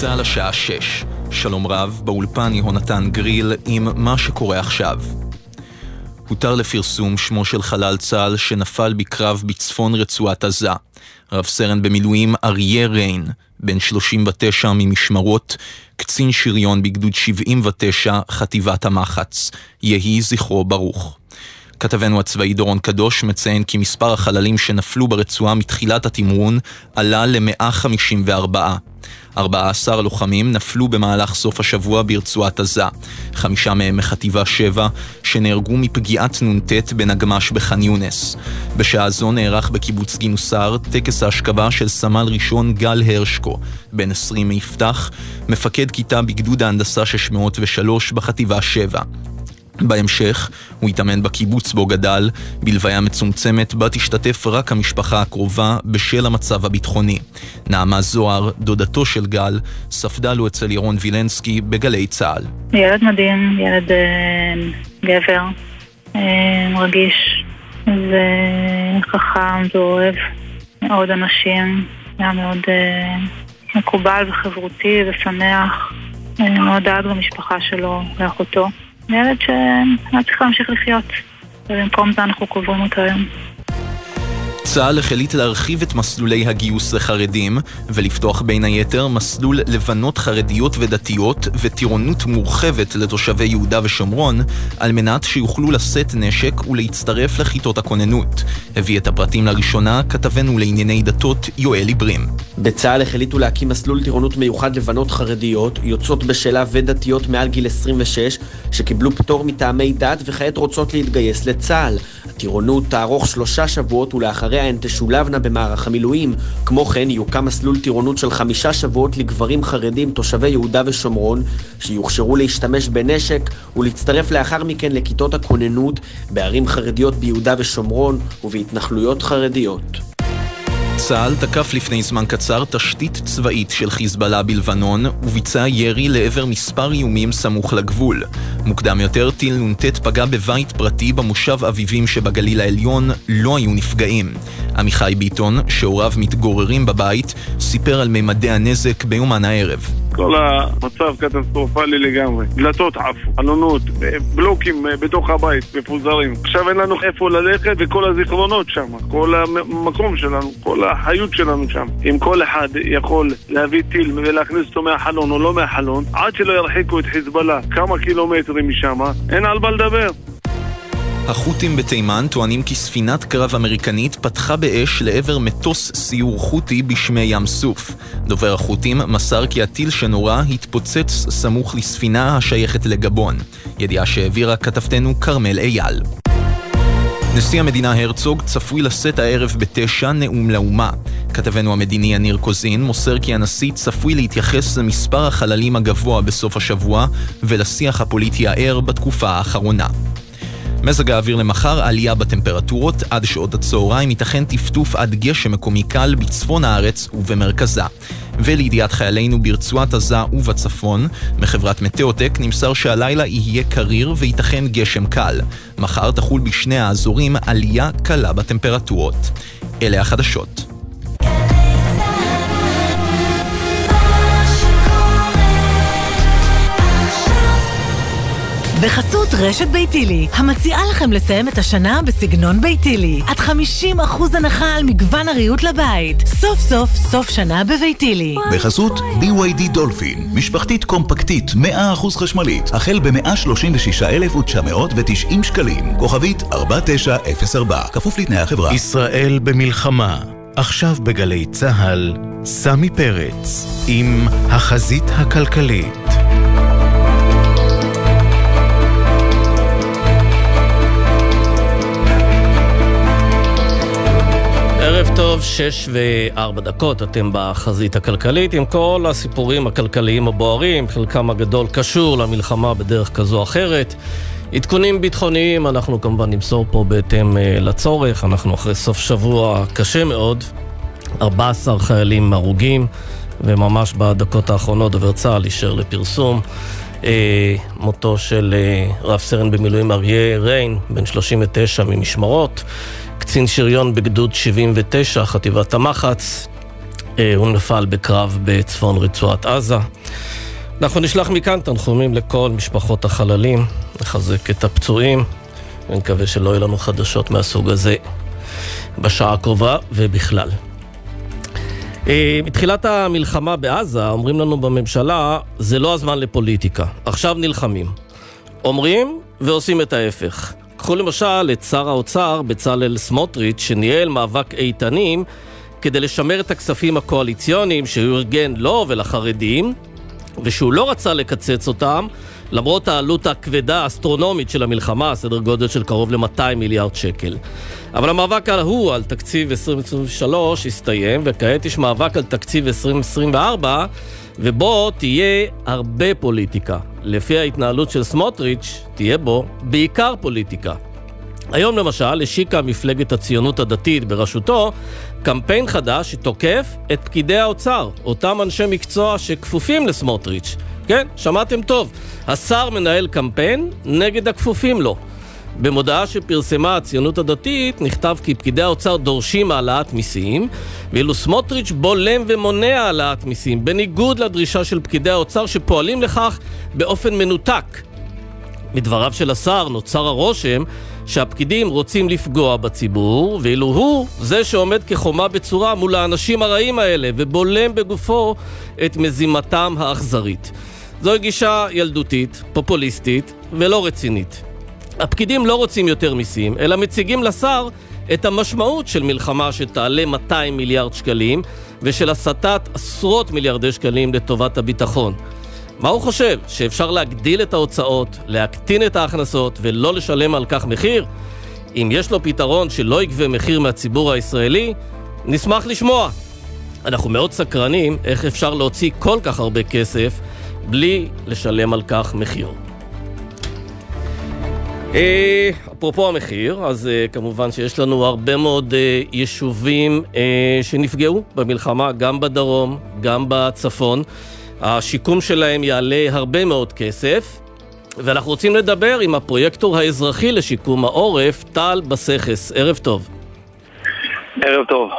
צה"ל השעה 6. שלום רב, באולפן יהונתן גריל עם מה שקורה עכשיו. הותר לפרסום שמו של חלל צה"ל שנפל בקרב בצפון רצועת עזה. רב סרן במילואים אריה ריין, בן 39 ממשמרות, קצין שריון בגדוד 79, חטיבת המחץ. יהי זכרו ברוך. כתבנו הצבאי דורון קדוש מציין כי מספר החללים שנפלו ברצועה מתחילת התמרון עלה ל-154. 14 לוחמים נפלו במהלך סוף השבוע ברצועת עזה. חמישה מהם מחטיבה 7, שנהרגו מפגיעת נ"ט בנגמ"ש בח'אן יונס. בשעה זו נערך בקיבוץ גינוסר טקס ההשכבה של סמל ראשון גל הרשקו, בן 20 מיפתח, מפקד כיתה בגדוד ההנדסה 603 בחטיבה 7. בהמשך, הוא התאמן בקיבוץ בו גדל, בלוויה מצומצמת בה תשתתף רק המשפחה הקרובה בשל המצב הביטחוני. נעמה זוהר, דודתו של גל, ספדה לו אצל ירון וילנסקי בגלי צה"ל. ילד מדהים, ילד אה, גבר, אה, רגיש וחכם ואוהב מאוד אנשים, היה מאוד אה, מקובל וחברותי ושמח, אה, מאוד דאג למשפחה שלו לאחותו. ילד שהיה צריך להמשיך לחיות, ובמקום זה אנחנו קוברים אותו היום. צה"ל החליט להרחיב את מסלולי הגיוס לחרדים ולפתוח בין היתר מסלול לבנות חרדיות ודתיות וטירונות מורחבת לתושבי יהודה ושומרון על מנת שיוכלו לשאת נשק ולהצטרף לכיתות הכוננות. הביא את הפרטים לראשונה כתבנו לענייני דתות יואל עיברים. בצה"ל החליטו להקים מסלול טירונות מיוחד לבנות חרדיות, יוצאות בשאלה ודתיות מעל גיל 26 שקיבלו פטור מטעמי דת וכעת רוצות להתגייס לצה"ל. הטירונות תארוך שלושה שבועות ולאחריה הן תשולבנה במערך המילואים. כמו כן יוקם מסלול טירונות של חמישה שבועות לגברים חרדים תושבי יהודה ושומרון שיוכשרו להשתמש בנשק ולהצטרף לאחר מכן לכיתות הכוננות בערים חרדיות ביהודה ושומרון ובהתנחלויות חרדיות. צה"ל תקף לפני זמן קצר תשתית צבאית של חיזבאללה בלבנון וביצע ירי לעבר מספר איומים סמוך לגבול. מוקדם יותר טיל נ"ט פגע בבית פרטי במושב אביבים שבגליל העליון, לא היו נפגעים. עמיחי ביטון, שהוריו מתגוררים בבית, סיפר על ממדי הנזק ביומן הערב. כל המצב קטסטרופלי לגמרי. דלתות עפו, חלונות, בלוקים אה, בתוך הבית, מפוזרים. עכשיו אין לנו איפה ללכת וכל הזיכרונות שם, כל המקום שלנו, כל החיות שלנו שם. אם כל אחד יכול להביא טיל ולהכניס אותו מהחלון או לא מהחלון, עד שלא ירחיקו את חיזבאללה כמה קילומטרים משם, אין על מה לדבר. החות'ים בתימן טוענים כי ספינת קרב אמריקנית פתחה באש לעבר מטוס סיור חות'י בשמי ים סוף. דובר החות'ים מסר כי הטיל שנורה התפוצץ סמוך לספינה השייכת לגבון. ידיעה שהעבירה כתבתנו כרמל אייל. נשיא המדינה הרצוג צפוי לשאת הערב בתשע נאום לאומה. כתבנו המדיני יניר קוזין מוסר כי הנשיא צפוי להתייחס למספר החללים הגבוה בסוף השבוע ולשיח הפוליטי הער בתקופה האחרונה. מזג האוויר למחר, עלייה בטמפרטורות, עד שעות הצהריים ייתכן טפטוף עד גשם מקומי קל בצפון הארץ ובמרכזה. ולידיעת חיילינו ברצועת עזה ובצפון, מחברת מטאוטק נמסר שהלילה יהיה קריר וייתכן גשם קל. מחר תחול בשני האזורים עלייה קלה בטמפרטורות. אלה החדשות. בחסות רשת ביתילי, המציעה לכם לסיים את השנה בסגנון ביתילי. עד 50% הנחה על מגוון הריהוט לבית. סוף סוף, סוף שנה בביתילי. בחסות BYD דולפין, משפחתית קומפקטית 100% חשמלית, החל ב-136,990 שקלים. כוכבית 4904, כפוף לתנאי החברה. ישראל במלחמה. עכשיו בגלי צה"ל, סמי פרץ, עם החזית הכלכלית. ערב טוב, שש וארבע דקות, אתם בחזית הכלכלית עם כל הסיפורים הכלכליים הבוערים, חלקם הגדול קשור למלחמה בדרך כזו או אחרת. עדכונים ביטחוניים אנחנו כמובן נמסור פה בהתאם uh, לצורך, אנחנו אחרי סוף שבוע קשה מאוד, 14 חיילים הרוגים, וממש בדקות האחרונות דובר צה"ל אישר לפרסום. uh, מותו של uh, רב סרן במילואים אריה ריין, בן 39 ממשמרות. קצין שריון בגדוד 79, חטיבת המחץ. הוא נפל בקרב בצפון רצועת עזה. אנחנו נשלח מכאן תנחומים לכל משפחות החללים, נחזק את הפצועים, ונקווה שלא יהיו לנו חדשות מהסוג הזה בשעה הקרובה ובכלל. אה, מתחילת המלחמה בעזה אומרים לנו בממשלה, זה לא הזמן לפוליטיקה, עכשיו נלחמים. אומרים ועושים את ההפך. קחו למשל את שר האוצר בצלאל סמוטריץ', שניהל מאבק איתנים כדי לשמר את הכספים הקואליציוניים שהוא ארגן לו ולחרדים, ושהוא לא רצה לקצץ אותם, למרות העלות הכבדה האסטרונומית של המלחמה, סדר גודל של קרוב ל-200 מיליארד שקל. אבל המאבק ההוא על תקציב 2023 הסתיים, וכעת יש מאבק על תקציב 2024, ובו תהיה הרבה פוליטיקה. לפי ההתנהלות של סמוטריץ', תהיה בו בעיקר פוליטיקה. היום למשל השיקה מפלגת הציונות הדתית בראשותו קמפיין חדש שתוקף את פקידי האוצר, אותם אנשי מקצוע שכפופים לסמוטריץ'. כן, שמעתם טוב. השר מנהל קמפיין נגד הכפופים לו. במודעה שפרסמה הציונות הדתית נכתב כי פקידי האוצר דורשים העלאת מיסים, ואילו סמוטריץ' בולם ומונע העלאת מיסים, בניגוד לדרישה של פקידי האוצר שפועלים לכך באופן מנותק. מדבריו של השר נוצר הרושם שהפקידים רוצים לפגוע בציבור, ואילו הוא זה שעומד כחומה בצורה מול האנשים הרעים האלה ובולם בגופו את מזימתם האכזרית. זוהי גישה ילדותית, פופוליסטית ולא רצינית. הפקידים לא רוצים יותר מיסים, אלא מציגים לשר את המשמעות של מלחמה שתעלה 200 מיליארד שקלים ושל הסטת עשרות מיליארדי שקלים לטובת הביטחון. מה הוא חושב? שאפשר להגדיל את ההוצאות, להקטין את ההכנסות ולא לשלם על כך מחיר? אם יש לו פתרון שלא יגבה מחיר מהציבור הישראלי, נשמח לשמוע. אנחנו מאוד סקרנים איך אפשר להוציא כל כך הרבה כסף בלי לשלם על כך מחיר. אה, אפרופו המחיר, אז אה, כמובן שיש לנו הרבה מאוד אה, יישובים שנפגעו במלחמה, גם בדרום, גם בצפון. השיקום שלהם יעלה הרבה מאוד כסף, ואנחנו רוצים לדבר עם הפרויקטור האזרחי לשיקום העורף, טל בסכס. ערב טוב. ערב טוב.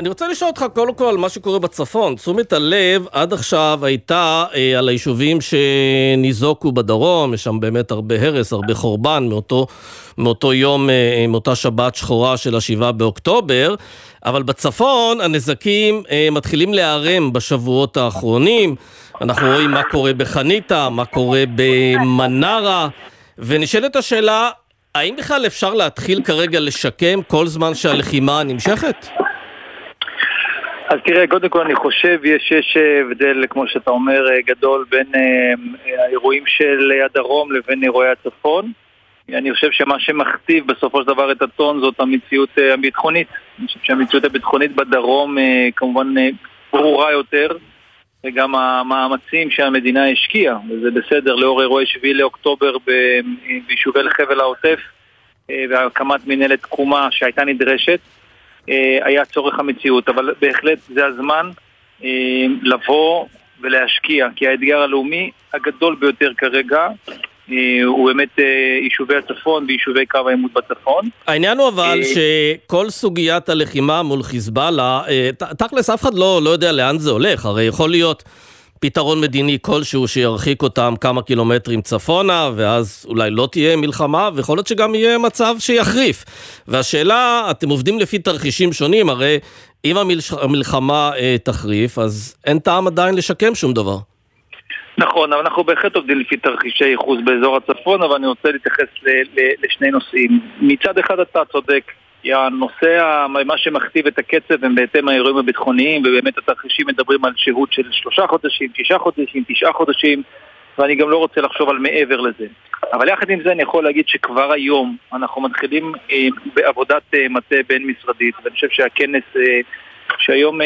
אני רוצה לשאול אותך קודם כל על מה שקורה בצפון. תשומת הלב עד עכשיו הייתה אה, על היישובים שניזוקו בדרום, יש שם באמת הרבה הרס, הרבה חורבן מאותו, מאותו יום, אה, מאותה שבת שחורה של השבעה באוקטובר, אבל בצפון הנזקים אה, מתחילים להיערם בשבועות האחרונים. אנחנו רואים מה קורה בחניתה, מה קורה במנרה, ונשאלת השאלה, האם בכלל אפשר להתחיל כרגע לשקם כל זמן שהלחימה נמשכת? אז תראה, קודם כל אני חושב יש, יש הבדל, כמו שאתה אומר, גדול בין אה, האירועים של הדרום לבין אירועי הצפון. אני חושב שמה שמכתיב בסופו של דבר את הטון זאת המציאות אה, הביטחונית. אני חושב שהמציאות הביטחונית בדרום אה, כמובן ברורה יותר, וגם המאמצים שהמדינה השקיעה, וזה בסדר לאור אירועי 7 לאוקטובר ביישובי חבל העוטף, והקמת מנהלת תקומה שהייתה נדרשת. אה, היה צורך המציאות, אבל בהחלט זה הזמן אה, לבוא ולהשקיע, כי האתגר הלאומי הגדול ביותר כרגע אה, הוא באמת יישובי הצפון ויישובי קו העימות בצפון. העניין הוא אבל שכל סוגיית הלחימה מול חיזבאללה, תכלס אף אחד לא, לא יודע לאן זה הולך, הרי יכול להיות פתרון מדיני כלשהו שירחיק אותם כמה קילומטרים צפונה, ואז אולי לא תהיה מלחמה, ויכול להיות שגם יהיה מצב שיחריף. והשאלה, אתם עובדים לפי תרחישים שונים, הרי אם המלחמה אה, תחריף, אז אין טעם עדיין לשקם שום דבר. נכון, אבל אנחנו בהחלט עובדים לפי תרחישי ייחוס באזור הצפון, אבל אני רוצה להתייחס לשני נושאים. מצד אחד אתה צודק, הנושא, מה שמכתיב את הקצב הם בהתאם האירועים הביטחוניים ובאמת התרחישים מדברים על שהות של שלושה חודשים, שישה חודשים, תשעה חודשים ואני גם לא רוצה לחשוב על מעבר לזה. אבל יחד עם זה אני יכול להגיד שכבר היום אנחנו מתחילים אה, בעבודת אה, מטה בין-משרדית ואני חושב שהכנס אה, שהיום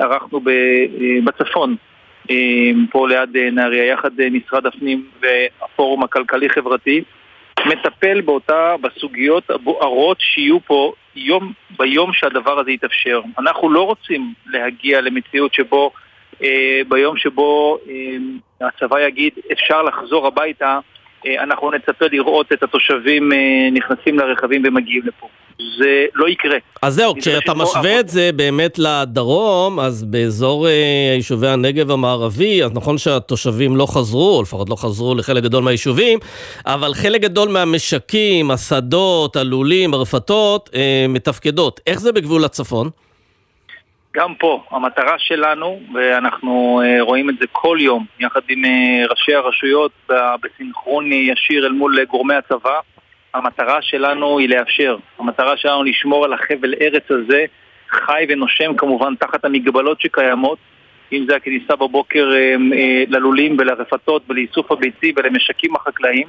ערכנו בצפון פה ליד נהריה יחד משרד הפנים והפורום הכלכלי-חברתי מטפל באותה, בסוגיות הבוערות שיהיו פה יום, ביום שהדבר הזה יתאפשר. אנחנו לא רוצים להגיע למציאות שבו, אה, ביום שבו אה, הצבא יגיד אפשר לחזור הביתה, אנחנו נצפה לראות את התושבים אה, נכנסים לרכבים ומגיעים לפה. זה לא יקרה. אז זהו, כשאתה משווה את זה באמת לדרום, אז באזור אה, יישובי הנגב המערבי, אז נכון שהתושבים לא חזרו, או לפחות לא חזרו לחלק גדול מהיישובים, אבל חלק גדול מהמשקים, השדות, הלולים, הרפתות, אה, מתפקדות. איך זה בגבול הצפון? גם פה, המטרה שלנו, ואנחנו אה, רואים את זה כל יום, יחד עם אה, ראשי הרשויות בסינכרון ישיר אל מול גורמי הצבא, המטרה שלנו היא לאפשר. המטרה שלנו לשמור על החבל ארץ הזה חי ונושם כמובן תחת המגבלות שקיימות, אם זה הכניסה בבוקר אה, ללולים ולרפתות ולאיסוף הביצי ולמשקים החקלאיים,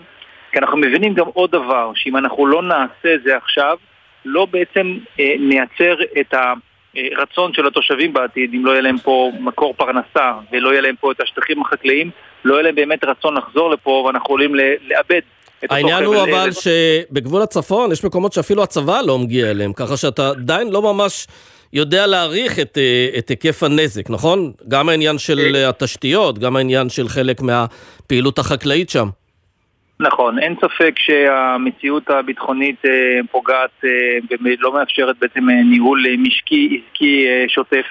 כי אנחנו מבינים גם עוד דבר, שאם אנחנו לא נעשה זה עכשיו, לא בעצם נייצר את ה... רצון של התושבים בעתיד, אם לא יהיה להם פה מקור פרנסה ולא יהיה להם פה את השטחים החקלאיים, לא יהיה להם באמת רצון לחזור לפה ואנחנו יכולים לאבד העניין הוא אבל שבגבול הצפון יש מקומות שאפילו הצבא לא מגיע אליהם, ככה שאתה עדיין לא ממש יודע להעריך את, אה, את היקף הנזק, נכון? גם העניין של אה. התשתיות, גם העניין של חלק מהפעילות החקלאית שם. נכון, אין ספק שהמציאות הביטחונית אה, פוגעת אה, ולא מאפשרת בעצם אה, ניהול משקי עסקי שוטף.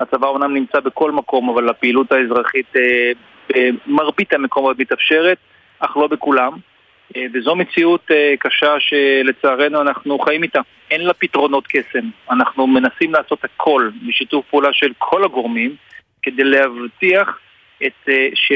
הצבא אומנם נמצא בכל מקום, אבל הפעילות האזרחית במרבית המקומות מתאפשרת, אך לא בכולם. וזו מציאות קשה שלצערנו אנחנו חיים איתה. אין לה פתרונות קסם. אנחנו מנסים לעשות הכל בשיתוף פעולה של כל הגורמים כדי להבטיח את, ש,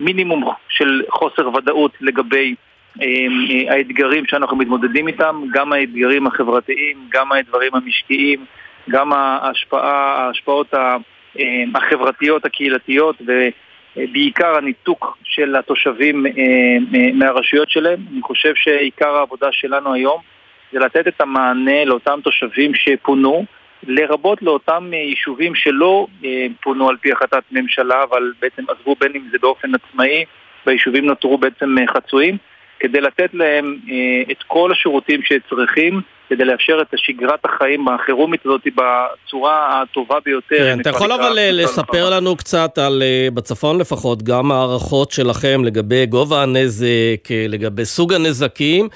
מינימום של חוסר ודאות לגבי אה, אה, האתגרים שאנחנו מתמודדים איתם, גם האתגרים החברתיים, גם האתגרים המשקיים, גם ההשפעה, ההשפעות אה, החברתיות, הקהילתיות ובעיקר הניתוק של התושבים מהרשויות שלהם. אני חושב שעיקר העבודה שלנו היום זה לתת את המענה לאותם תושבים שפונו לרבות לאותם אה, יישובים שלא אה, פונו על פי החלטת ממשלה, אבל בעצם עזבו בין אם זה באופן עצמאי, והיישובים נותרו בעצם אה, חצויים, כדי לתת להם את כל השירותים שצריכים, כדי לאפשר את שגרת החיים החירומית הזאת בצורה הטובה ביותר. כן, אתה יכול אבל לספר לנו קצת על, בצפון לפחות, גם הערכות שלכם לגבי גובה הנזק, לגבי סוג הנזקים.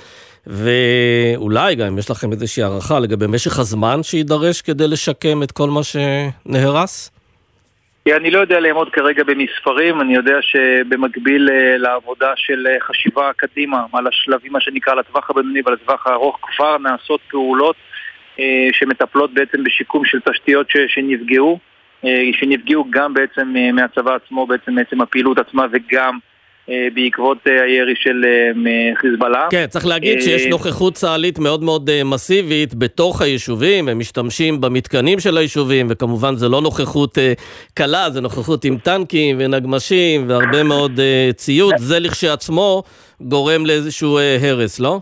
ואולי גם אם יש לכם איזושהי הערכה לגבי משך הזמן שיידרש כדי לשקם את כל מה שנהרס? אני לא יודע לאמוד כרגע במספרים, אני יודע שבמקביל אה, לעבודה של אה, חשיבה קדימה על השלבים, מה שנקרא, לטווח הבינוני ולטווח הארוך, כבר נעשות פעולות אה, שמטפלות בעצם בשיקום של תשתיות שנפגעו, שנפגעו גם בעצם מהצבא עצמו, בעצם מעצם הפעילות עצמה וגם בעקבות אה, הירי של אה, חיזבאללה. כן, צריך להגיד שיש נוכחות צה"לית מאוד מאוד מסיבית בתוך היישובים, הם משתמשים במתקנים של היישובים, וכמובן זה לא נוכחות קלה, זה נוכחות עם טנקים ונגמשים והרבה מאוד ציוד, זה לכשעצמו גורם לאיזשהו הרס, לא?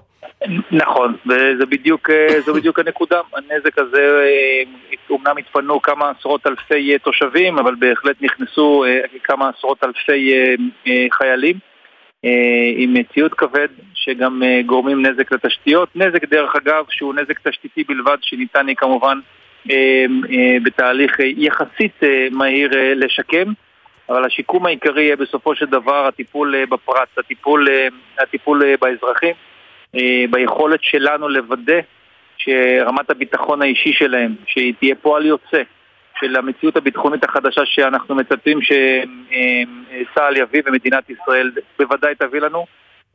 נכון, וזו בדיוק, אה, בדיוק הנקודה. הנזק הזה, אה, אומנם התפנו כמה עשרות אלפי אה, תושבים, אבל בהחלט נכנסו כמה עשרות אלפי חיילים עם ציוד כבד שגם גורמים נזק לתשתיות. נזק, דרך אגב, שהוא נזק תשתיתי בלבד, שניתן היא כמובן בתהליך יחסית מהיר לשקם. אבל השיקום העיקרי יהיה בסופו של דבר הטיפול בפרט, הטיפול, הטיפול באזרחים. אה, ביכולת שלנו לוודא שרמת הביטחון האישי שלהם, שהיא תהיה פועל יוצא של המציאות הביטחונית החדשה שאנחנו מצפים שצה"ל יביא ומדינת ישראל בוודאי תביא לנו,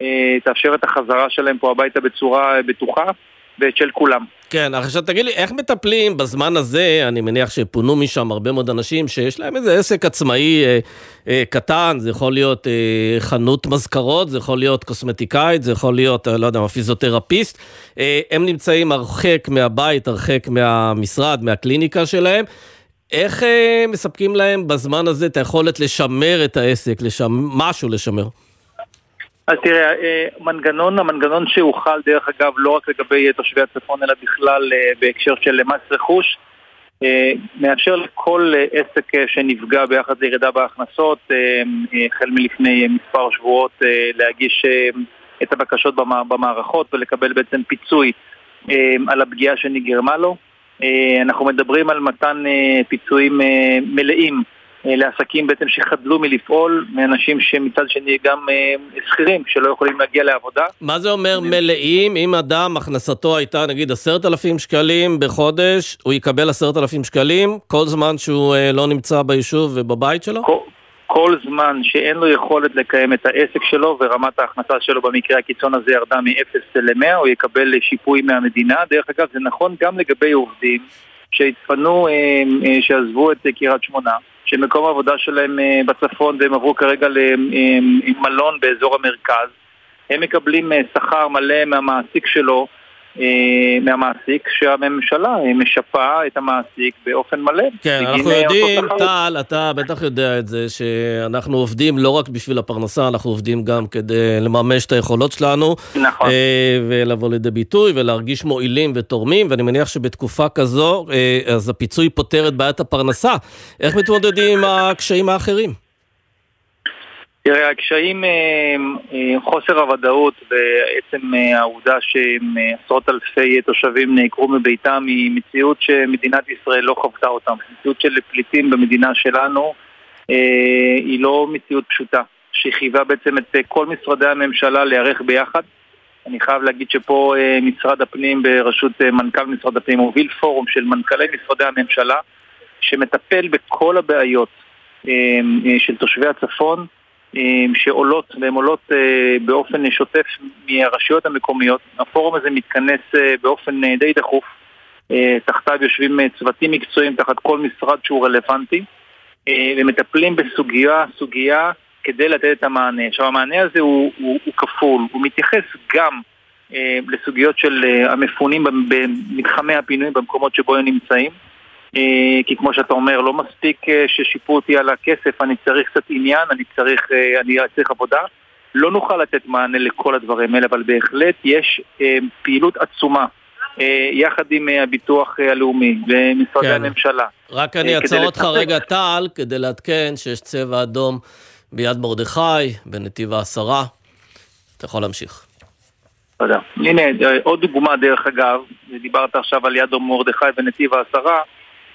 אה, תאפשר את החזרה שלהם פה הביתה בצורה בטוחה. ושל כולם. כן, עכשיו תגיד לי, איך מטפלים בזמן הזה, אני מניח שפונו משם הרבה מאוד אנשים שיש להם איזה עסק עצמאי אה, אה, קטן, זה יכול להיות אה, חנות מזכרות, זה יכול להיות קוסמטיקאית, זה יכול להיות, אה, לא יודע, פיזיותרפיסט, אה, הם נמצאים הרחק מהבית, הרחק מהמשרד, מהקליניקה שלהם. איך אה, מספקים להם בזמן הזה את היכולת לשמר את העסק, לשמר, משהו לשמר? אז תראה, אה, מנגנון, המנגנון שהוחל דרך אגב לא רק לגבי תושבי הצפון אלא בכלל אה, בהקשר של מס רכוש אה, מאפשר לכל עסק שנפגע ביחד לירידה בהכנסות החל מלפני מספר שבועות להגיש את הבקשות במערכות ולקבל בעצם פיצוי על הפגיעה שנגרמה לו. אנחנו מדברים על מתן פיצויים מלאים אה, לעסקים בעצם שחדלו מלפעול, מאנשים שמצד שני גם אה, שכירים שלא יכולים להגיע לעבודה. מה זה אומר מלאים? אם אדם הכנסתו הייתה נגיד עשרת אלפים שקלים בחודש, הוא יקבל עשרת אלפים שקלים כל זמן שהוא אה, לא נמצא ביישוב ובבית שלו? כל זמן שאין לו יכולת לקיים את העסק שלו ורמת ההכנסה שלו במקרה הקיצון הזה ירדה מ-0 ל-100, הוא יקבל שיפוי מהמדינה. דרך אגב, זה נכון גם לגבי עובדים שהתפנו, שעזבו את קריית שמונה. שמקום העבודה שלהם אה, בצפון והם עברו כרגע למלון אה, באזור המרכז. הם מקבלים אה, שכר מלא מהמעסיק שלו מהמעסיק, שהממשלה משפה את המעסיק באופן מלא. כן, אנחנו יודעים, טל, אתה בטח יודע את זה, שאנחנו עובדים לא רק בשביל הפרנסה, אנחנו עובדים גם כדי לממש את היכולות שלנו. נכון. אה, ולבוא לידי ביטוי ולהרגיש מועילים ותורמים, ואני מניח שבתקופה כזו, אה, אז הפיצוי פותר את בעיית הפרנסה. איך מתמודדים עם הקשיים האחרים? תראה, הקשיים, אה, אה, חוסר הוודאות ועצם אה, העובדה שעשרות אלפי תושבים נעקרו מביתם היא מציאות שמדינת ישראל לא חוותה אותם. מציאות של פליטים במדינה שלנו היא לא מציאות פשוטה, שחייבה בעצם את כל משרדי הממשלה להיערך ביחד. אני חייב להגיד שפה משרד הפנים בראשות מנכ"ל משרד הפנים הוביל פורום של מנכ"לי משרדי הממשלה שמטפל בכל הבעיות של תושבי הצפון שעולות, והן עולות אה, באופן שוטף מהרשויות המקומיות. הפורום הזה מתכנס אה, באופן אה, די דחוף. תחתיו יושבים צוותים מקצועיים תחת כל משרד שהוא רלוונטי, ומטפלים בסוגיה, סוגיה כדי לתת את המענה. עכשיו המענה הזה הוא, הוא, הוא כפול, הוא מתייחס גם לסוגיות של המפונים במתחמי הפינוי במקומות שבו הם נמצאים, כי כמו שאתה אומר, לא מספיק אה, ששיפו אותי על הכסף, אני צריך קצת עניין, אני צריך, אה, אני צריך עבודה. לא נוכל לתת מענה לכל הדברים האלה, אבל בהחלט יש פעילות עצומה. יחד עם הביטוח הלאומי ומשרדי כן. הממשלה. רק אני אעצור אותך רגע, טל, כדי לעדכן שיש צבע אדום ביד מרדכי, בנתיב העשרה. אתה יכול להמשיך. תודה. הנה, עוד דוגמה דרך אגב, דיברת עכשיו על יד מרדכי ונתיב העשרה.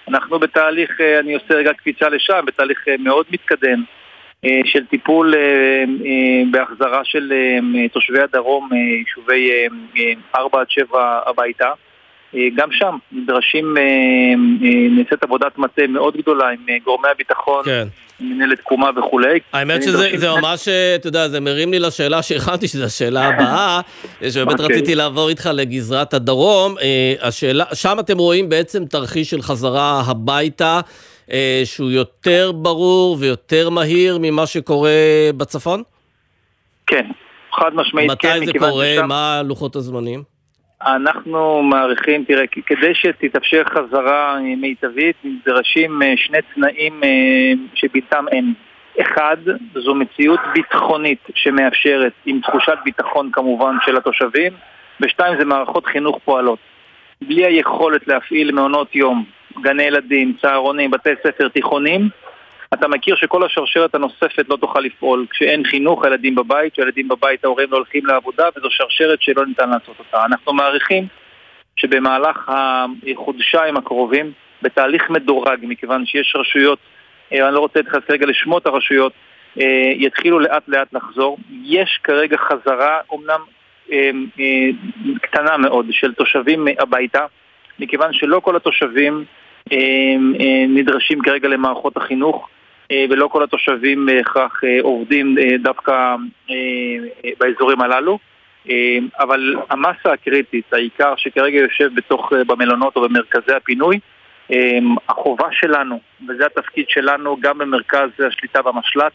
אנחנו בתהליך, אה, אני עושה רגע קפיצה לשם, בתהליך אה, מאוד מתקדם אה, של טיפול בהחזרה של תושבי הדרום, יישובי 4 עד 7 הביתה. גם שם נדרשים, נעשית עבודת מטה מאוד גדולה עם גורמי הביטחון, כן. מנהלת תקומה וכולי. האמת שזה ממש, אתה יודע, זה מרים לי לשאלה שהכנתי, שזו השאלה הבאה, שבאמת okay. אוקיי. רציתי לעבור איתך לגזרת הדרום. אה, השאלה, שם אתם רואים בעצם תרחיש של חזרה הביתה, אה, שהוא יותר ברור ויותר מהיר ממה שקורה בצפון? כן, חד משמעית כן. מתי זה קורה? ששם... מה לוחות הזמנים? אנחנו מעריכים, תראה, כדי שתתאפשר חזרה מיטבית, נדרשים אה, שני תנאים אה, שבלתם אין. אחד, זו מציאות ביטחונית שמאפשרת, עם תחושת ביטחון כמובן של התושבים, ושתיים, זה מערכות חינוך פועלות. בלי היכולת להפעיל מעונות יום, גני ילדים, צהרונים, בתי ספר תיכונים, אתה מכיר שכל השרשרת הנוספת לא תוכל לפעול. כשאין חינוך, הילדים בבית, כשהילדים בבית ההורים לא הולכים לעבודה, וזו שרשרת שלא ניתן לעשות אותה. אנחנו מעריכים שבמהלך החודשיים הקרובים, בתהליך מדורג, מכיוון שיש רשויות, אה, אני לא רוצה להתייחס רגע לשמות הרשויות, אה, יתחילו לאט לאט לחזור. יש כרגע חזרה, אומנם אה, קטנה מאוד, של תושבים הביתה, מכיוון שלא כל התושבים נדרשים כרגע למערכות החינוך. אה, ולא כל התושבים בהכרח אה, עובדים אה, דווקא באזורים הללו. אבל המסה הקריטית, העיקר שכרגע יושב בתוך, במלונות או במרכזי הפינוי, החובה שלנו, וזה התפקיד שלנו גם במרכז השליטה במשל"ט,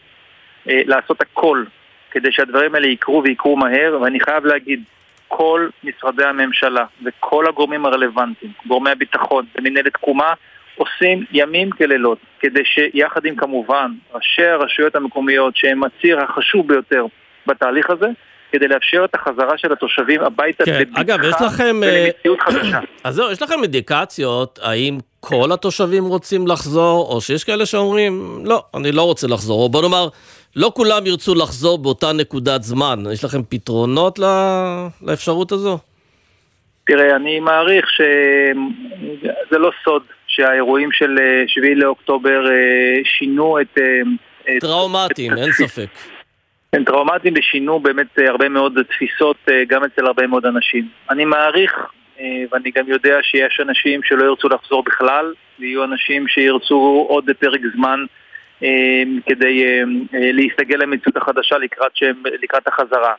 לעשות הכל כדי שהדברים האלה יקרו ויקרו מהר, ואני חייב להגיד, כל משרדי הממשלה וכל הגורמים הרלוונטיים, גורמי הביטחון ומנהלת תקומה, עושים ימים כלילות, כדי שיחד עם כמובן ראשי הרשויות המקומיות, שהם הציר החשוב ביותר בתהליך הזה, כדי לאפשר את החזרה של התושבים הביתה כן. אגב, יש לכם... אה, ולמציאות חדשה. אז זהו, יש לכם אינדיקציות, האם כל התושבים רוצים לחזור, או שיש כאלה שאומרים, לא, אני לא רוצה לחזור, או בוא נאמר, לא כולם ירצו לחזור באותה נקודת זמן. יש לכם פתרונות לאפשרות הזו? תראה, אני מעריך שזה לא סוד שהאירועים של 7 לאוקטובר שינו את... טראומטיים, אין ספק. הם טראומטיים ושינו באמת הרבה מאוד תפיסות גם אצל הרבה מאוד אנשים. אני מעריך, ואני גם יודע שיש אנשים שלא ירצו לחזור בכלל, ויהיו אנשים שירצו עוד פרק זמן כדי להסתגל למציאות החדשה לקראת, שהם, לקראת החזרה.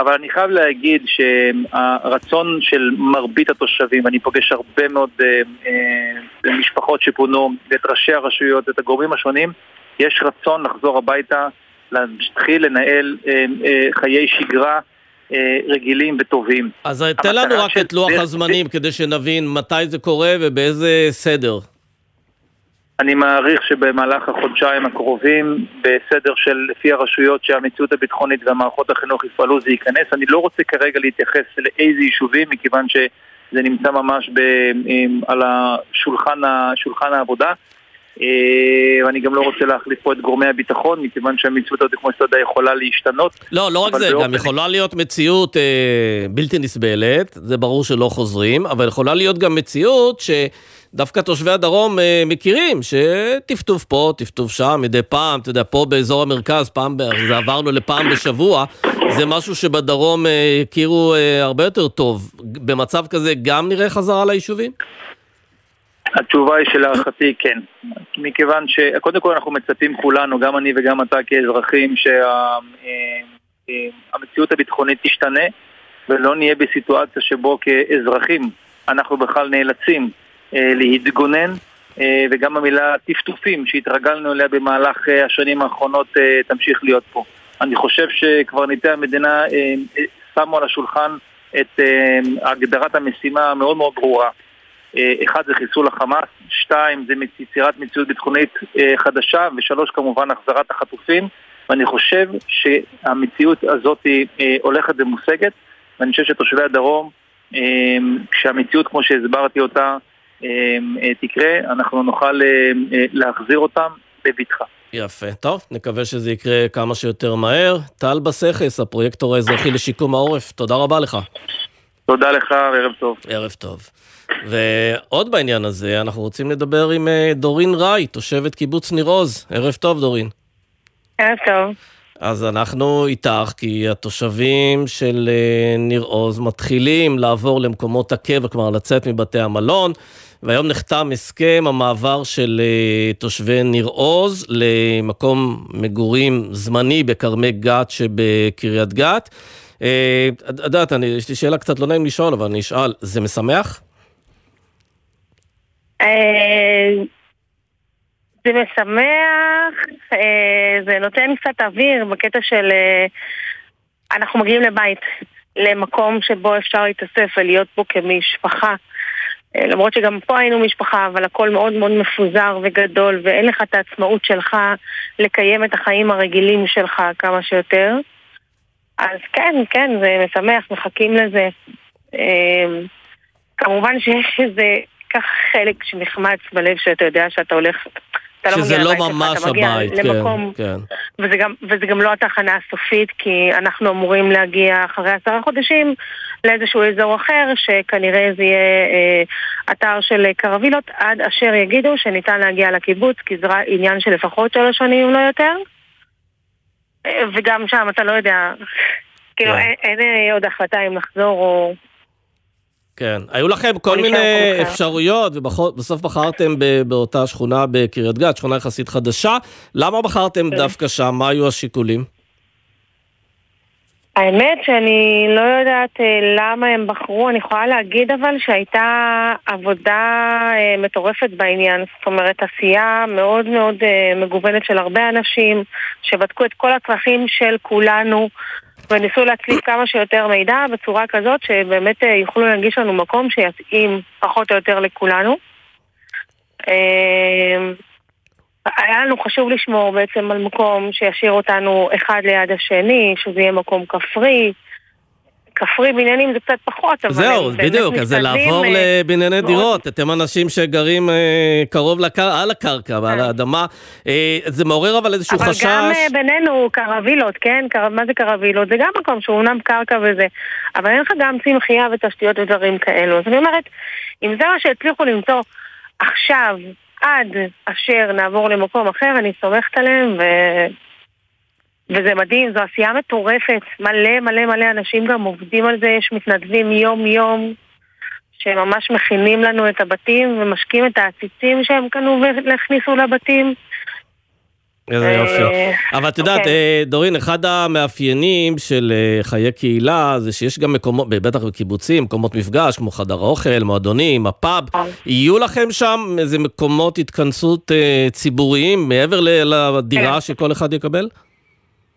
אבל אני חייב להגיד שהרצון של מרבית התושבים, אני פוגש הרבה מאוד אה, אה, משפחות שפונו, את ראשי הרשויות, את הגורמים השונים, יש רצון לחזור הביתה, להתחיל לנהל אה, אה, חיי שגרה. אה, רגילים וטובים. אז תן לנו רק את לוח הזמנים כדי שנבין מתי זה קורה ובאיזה סדר. אני מעריך שבמהלך החודשיים הקרובים, בסדר של לפי הרשויות שהמציאות הביטחונית והמערכות החינוך יפעלו זה ייכנס. אני לא רוצה כרגע להתייחס לאיזה יישובים, מכיוון שזה נמצא ממש ב, על השולחן, שולחן העבודה. אה, ואני גם לא רוצה להחליף פה את גורמי הביטחון, מכיוון שהמציאות הזאת, כמו שאתה יודע, יכולה להשתנות. לא, לא רק זה, גם יכולה להיות מציאות אה, בלתי נסבלת, זה ברור שלא חוזרים, אבל יכולה להיות גם מציאות ש... דווקא תושבי הדרום אה, מכירים שטפטוף פה, טפטוף שם, מדי פעם, אתה יודע, פה באזור המרכז, פעם, זה עברנו לפעם בשבוע, זה משהו שבדרום אה, הכירו אה, הרבה יותר טוב. במצב כזה גם נראה חזרה ליישובים? התשובה היא שלהערכתי כן. מכיוון שקודם כל אנחנו מצפים כולנו, גם אני וגם אתה כאזרחים, שהמציאות הביטחונית תשתנה ולא נהיה בסיטואציה שבו כאזרחים אנחנו בכלל נאלצים אה, להתגונן, אה, וגם המילה טפטופים שהתרגלנו אליה במהלך אה, השנים האחרונות תמשיך להיות פה. אני חושב שקברניטי המדינה שמו על השולחן את הגדרת המשימה המאוד מאוד ברורה. אחד זה חיסול החמאס, שתיים זה יצירת מציאות ביטחונית חדשה, ושלוש כמובן החזרת החטופים. ואני חושב שהמציאות הזאת הולכת ומושגת, ואני חושב שתושבי הדרום, כשהמציאות כמו שהסברתי אותה, אה, תקרה, אנחנו נוכל אה, אה, להחזיר אותם בבטחה. יפה. טוב, נקווה שזה יקרה כמה שיותר מהר. טל בסכס, הפרויקטור האזרחי לשיקום העורף, תודה רבה לך. תודה לך, וערב טוב. ערב טוב. ועוד בעניין הזה, אנחנו רוצים לדבר עם דורין ראי, תושבת קיבוץ ניר עוז. ערב טוב, דורין. ערב טוב. אז אנחנו איתך, כי התושבים של ניר עוז מתחילים לעבור למקומות הקבע, כלומר לצאת מבתי המלון. והיום נחתם הסכם המעבר של uh, תושבי ניר עוז למקום מגורים זמני בכרמי גת שבקריית גת. אה, את יודעת, יש לי שאלה קצת לא נעים לשאול, אבל אני אשאל, זה משמח? אה, זה משמח, זה נותן קצת אוויר בקטע של אנחנו מגיעים לבית, למקום שבו אפשר להתאסף ולהיות בו כמשפחה. אה, למרות שגם פה היינו משפחה, אבל הכל מאוד מאוד מפוזר וגדול, ואין לך את העצמאות שלך לקיים את החיים הרגילים שלך כמה שיותר. אז כן, כן, זה משמח, מחכים לזה. אה, כמובן שיש איזה כך חלק שנחמץ בלב שאתה יודע שאתה הולך אתה לא שזה לא, לא ממש שלך, הבית, כן, למקום, כן. וזה גם, וזה גם לא התחנה הסופית, כי אנחנו אמורים להגיע אחרי עשרה חודשים לאיזשהו אזור אחר, שכנראה זה יהיה אה, אתר של קרווילות, עד אשר יגידו שניתן להגיע לקיבוץ, כי זה עניין של לפחות שלוש שנים, אם לא יותר. אה, וגם שם אתה לא יודע, כאילו כן. אין, אין אה, עוד החלטה אם לחזור או... כן, היו לכם כל מיני אפשרויות, ובסוף בחרתם באותה שכונה בקריית גת, שכונה יחסית חדשה. למה בחרתם כן. דווקא שם? מה היו השיקולים? האמת שאני לא יודעת אה, למה הם בחרו, אני יכולה להגיד אבל שהייתה עבודה אה, מטורפת בעניין, זאת אומרת עשייה מאוד מאוד אה, מגוונת של הרבה אנשים שבדקו את כל הצרכים של כולנו וניסו להצליף כמה שיותר מידע בצורה כזאת שבאמת אה, יוכלו להנגיש לנו מקום שיתאים פחות או יותר לכולנו. אה, היה לנו חשוב לשמור בעצם על מקום שישאיר אותנו אחד ליד השני, שזה יהיה מקום כפרי. כפרי בניינים זה קצת פחות, אבל... זהו, בדיוק, אז זה לעבור אה, לבנייני דירות. אתם אנשים שגרים אה, קרוב על הקרקע ועל כן. האדמה. אה, זה מעורר אבל איזשהו חשש... אבל גם בינינו קרווילות, כן? מה זה קרווילות? זה גם מקום שהוא אומנם קרקע וזה, אבל אין לך גם צמחייה ותשתיות ודברים כאלו. אז אני אומרת, אם זה מה שהצליחו למצוא עכשיו, עד אשר נעבור למקום אחר, אני סומכת עליהם, ו... וזה מדהים, זו עשייה מטורפת. מלא מלא מלא אנשים גם עובדים על זה, יש מתנדבים יום-יום, שממש מכינים לנו את הבתים ומשקים את העציצים שהם קנו והכניסו לבתים. איזה אה, יופי. אבל את יודעת, אוקיי. אה, דורין, אחד המאפיינים של אה, חיי קהילה זה שיש גם מקומות, בטח בקיבוצים, מקומות מפגש, כמו חדר האוכל, מועדונים, הפאב. יהיו לכם שם איזה מקומות התכנסות ציבוריים מעבר לדירה שכל אחד יקבל? כן,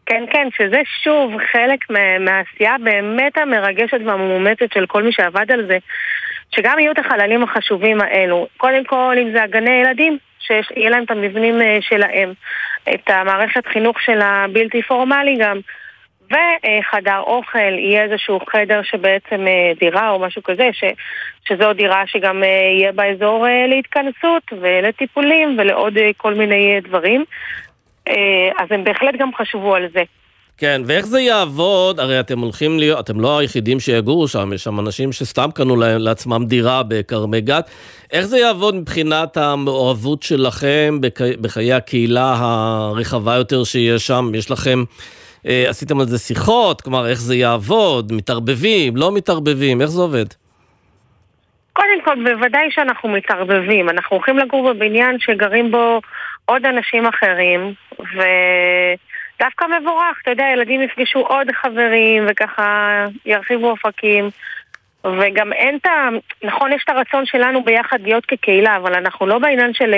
כן, שזה שוב חלק מה- מהעשייה באמת המרגשת והמאומצת של כל מי שעבד על זה. שגם יהיו את החללים החשובים האלו. קודם כל, אם זה הגני ילדים, שיהיה להם את המבנים אה, שלהם. את המערכת חינוך של הבלתי פורמלי גם. וחדר אוכל, יהיה איזשהו חדר שבעצם אה, דירה או משהו כזה, ש, שזו דירה שגם אה, יהיה באזור להתכנסות ולטיפולים ולעוד כל מיני דברים. אה, אז הם בהחלט גם חשבו על זה. כן, ואיך זה יעבוד? הרי אתם הולכים להיות, אתם לא היחידים שיגורו שם, יש שם אנשים שסתם קנו להם- לעצמם דירה בכרמי גת. איך זה יעבוד מבחינת המעורבות שלכם בק- בחיי הקהילה הרחבה יותר שיש שם? יש לכם, אה, עשיתם על זה שיחות? כלומר, איך זה יעבוד? מתערבבים, לא מתערבבים, איך זה עובד? קודם כל, בוודאי שאנחנו מתערבבים. אנחנו הולכים לגור בבניין שגרים בו עוד אנשים אחרים, ודווקא מבורך. אתה יודע, ילדים יפגשו עוד חברים, וככה ירחיבו אופקים. וגם אין את ה... נכון, יש את הרצון שלנו ביחד להיות כקהילה, אבל אנחנו לא בעניין של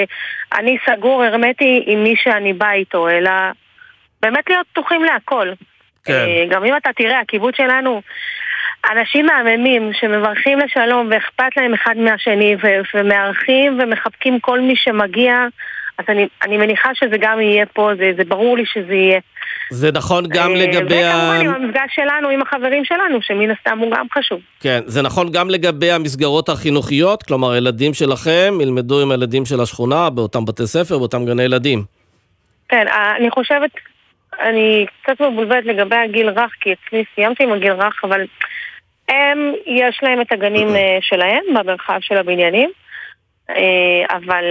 אני סגור הרמטי עם מי שאני בא איתו, אלא באמת להיות פתוחים להכל. כן. אה, גם אם אתה תראה, הקיבוץ שלנו, אנשים מהממים שמברכים לשלום ואכפת להם אחד מהשני ומארחים ומחבקים כל מי שמגיע, אז אני, אני מניחה שזה גם יהיה פה, זה, זה ברור לי שזה יהיה. זה נכון גם אה, לגבי. וכמובן עם המפגש שלנו עם החברים שלנו, שמן הסתם הוא גם חשוב. כן, זה נכון גם לגבי המסגרות החינוכיות? כלומר, הילדים שלכם ילמדו עם הילדים של השכונה באותם בתי ספר, באותם גני ילדים. כן, אה, אני חושבת, אני קצת מבולבלת לגבי הגיל רך, כי אצלי סיימתי עם הגיל רך, אבל הם, יש להם את הגנים אה, שלהם במרחב של הבניינים, אבל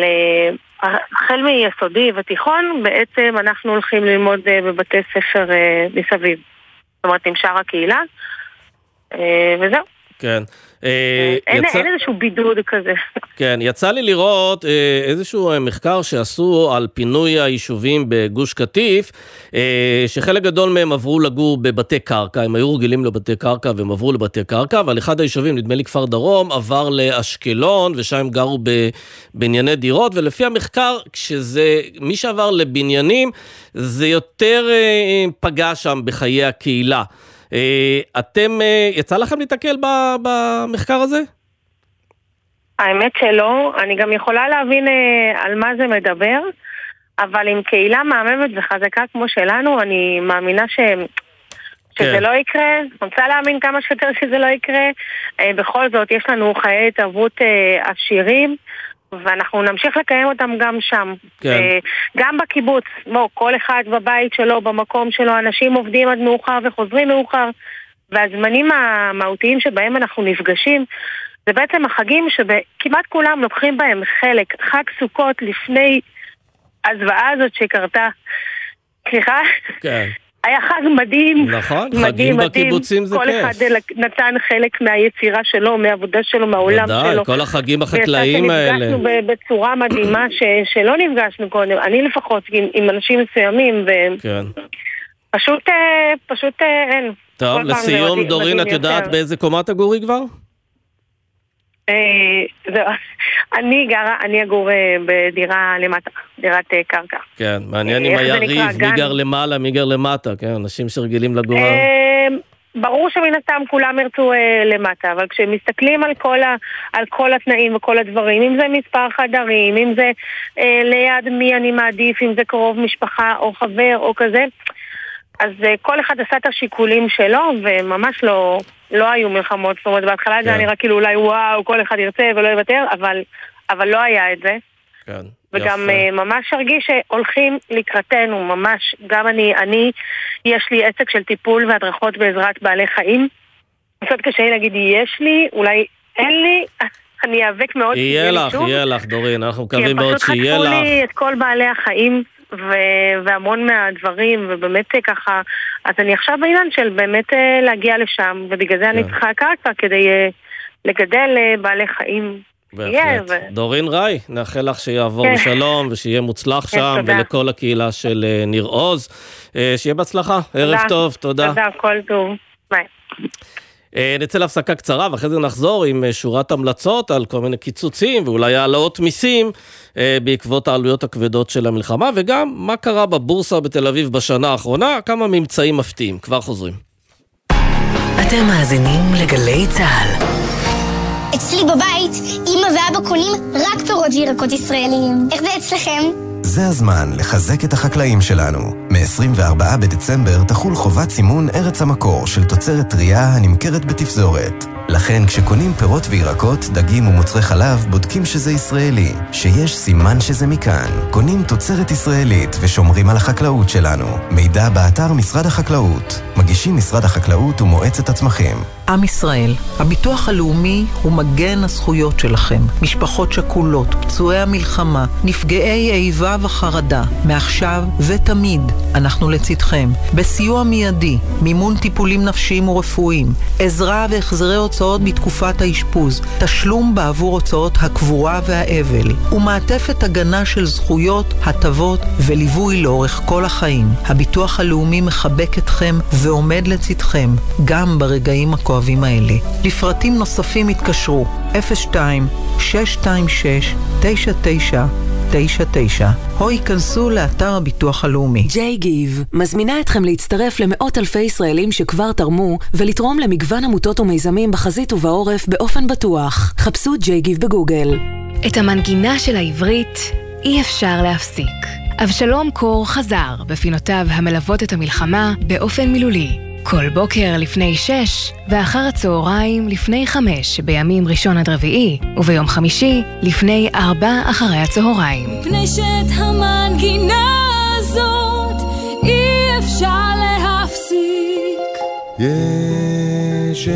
החל מיסודי ותיכון, בעצם אנחנו הולכים ללמוד אה, בבתי ספר אה, מסביב. זאת אומרת, עם שאר הקהילה, אה, וזהו. כן. אה, אין יצא- אין איזשהו בידוד כזה. כן, יצא לי לראות אה, איזשהו אה, מחקר שעשו על פינוי היישובים בגוש קטיף, שחלק גדול מהם עברו לגור בבתי קרקע, הם היו רגילים לבתי קרקע והם עברו לבתי קרקע, אבל אחד היישובים, נדמה לי כפר דרום, עבר לאשקלון, ושם הם גרו בבנייני דירות, ולפי המחקר, כשזה, מי שעבר לבניינים, זה יותר פגע שם בחיי הקהילה. אה, אתם, אה, יצא לכם להתקל במחקר הזה? האמת שלא, אני גם יכולה להבין אה, על מה זה מדבר, אבל עם קהילה מהממת וחזקה כמו שלנו, אני מאמינה ש... שזה כן. לא יקרה, רוצה להאמין כמה שיותר שזה לא יקרה. אה, בכל זאת, יש לנו חיי התערבות אה, עשירים, ואנחנו נמשיך לקיים אותם גם שם. כן. אה, גם בקיבוץ, בוא, כל אחד בבית שלו, במקום שלו, אנשים עובדים עד מאוחר וחוזרים מאוחר, והזמנים המהותיים שבהם אנחנו נפגשים, זה בעצם החגים שכמעט כולם לוקחים בהם חלק. חג סוכות לפני הזוועה הזאת שקרתה. סליחה? כן. היה חג מדהים. נכון, מדהים, חגים מדהים. בקיבוצים זה כל כיף. אחד נתן חלק מהיצירה שלו, מהעבודה שלו, מהעולם שלו. ודאי, כל החגים החקלאיים האלה. שנפגשנו ב- בצורה מדהימה ש- שלא נפגשנו קודם, אני לפחות, עם, עם אנשים מסוימים, כן. ופשוט אה, פשוט אה, אין. טוב, כל לסיום, דורין, את יודעת יותר. באיזה קומה תגורי כבר? אה, אני גרה, אני אגור אה, בדירה למטה, דירת אה, קרקע. כן, מעניין אם היה ריב, מי? גר למעלה, מי גר למטה, כן, אנשים שרגילים לגור... ברור שמן הסתם כולם ירצו אה, למטה, אבל כשמסתכלים על כל, ה, על כל התנאים וכל הדברים, אם זה מספר חדרים, אם זה אה, ליד מי אני מעדיף, אם זה קרוב משפחה או חבר או כזה, אז אה, כל אחד עשה את השיקולים שלו, וממש לא, לא היו מלחמות. זאת אומרת, בהתחלה זה כן. היה נראה כאילו אולי וואו, כל אחד ירצה ולא יוותר, אבל, אבל לא היה את זה. כן, וגם יפה. אה, ממש הרגיש שהולכים לקראתנו, ממש. גם אני, אני, יש לי עסק של טיפול והדרכות בעזרת בעלי חיים. קצת קשה לי להגיד יש לי, אולי אין לי, אני איאבק מאוד יהיה לך, יהיה לך, דורין, אנחנו מקווים מאוד שיהיה לך. כי הם פשוט חטפו לי את כל בעלי החיים ו- והמון מהדברים, ובאמת ככה, אז אני עכשיו בעניין של באמת להגיע לשם, ובגלל זה אני כן. צריכה קרקע כדי לגדל בעלי חיים. בהחלט. דורין ראי, נאחל לך שיעבור כן. בשלום ושיהיה מוצלח כן, שם, ולכל הקהילה של ניר עוז. שיהיה בהצלחה, ערב טוב, תודה. תודה, כל טוב. ביי. אה, נצא להפסקה קצרה ואחרי זה נחזור עם אה, שורת המלצות על כל מיני קיצוצים ואולי העלאות מיסים אה, בעקבות העלויות הכבדות של המלחמה וגם מה קרה בבורסה בתל אביב בשנה האחרונה, כמה ממצאים מפתיעים. כבר חוזרים. אתם מאזינים לגלי צה"ל. אצלי בבית, אמא ואבא קונים רק פירות וירקות ישראליים. איך זה אצלכם? זה הזמן לחזק את החקלאים שלנו. מ-24 בדצמבר תחול חובת סימון ארץ המקור של תוצרת טרייה הנמכרת בתפזורת. לכן כשקונים פירות וירקות, דגים ומוצרי חלב, בודקים שזה ישראלי, שיש סימן שזה מכאן. קונים תוצרת ישראלית ושומרים על החקלאות שלנו. מידע באתר משרד החקלאות. מגישים משרד החקלאות ומועצת הצמחים. עם ישראל, הביטוח הלאומי הוא מגן הזכויות שלכם. משפחות שכולות, פצועי המלחמה, נפגעי איבה וחרדה. מעכשיו ותמיד אנחנו לצדכם. בסיוע מיידי, מימון טיפולים נפשיים ורפואיים, עזרה והחזרי הוצאות בתקופת האשפוז, תשלום בעבור הוצאות הקבורה והאבל, ומעטפת הגנה של זכויות, הטבות וליווי לאורך כל החיים. הביטוח הלאומי מחבק אתכם ועומד לצדכם, גם ברגעים הכואבים האלה. לפרטים נוספים התקשרו 02 626 99 99 או ייכנסו לאתר הביטוח הלאומי. ג'יי גיב מזמינה אתכם להצטרף למאות אלפי ישראלים שכבר תרמו ולתרום למגוון עמותות ומיזמים בחזית ובעורף באופן בטוח. חפשו ג'יי גיב בגוגל. את המנגינה של העברית אי אפשר להפסיק. אבשלום קור חזר בפינותיו המלוות את המלחמה באופן מילולי. כל בוקר לפני שש, ואחר הצהריים לפני חמש בימים ראשון עד רביעי, וביום חמישי לפני ארבע אחרי הצהריים. מפני שאת המנגינה הזאת אי אפשר להפסיק. יש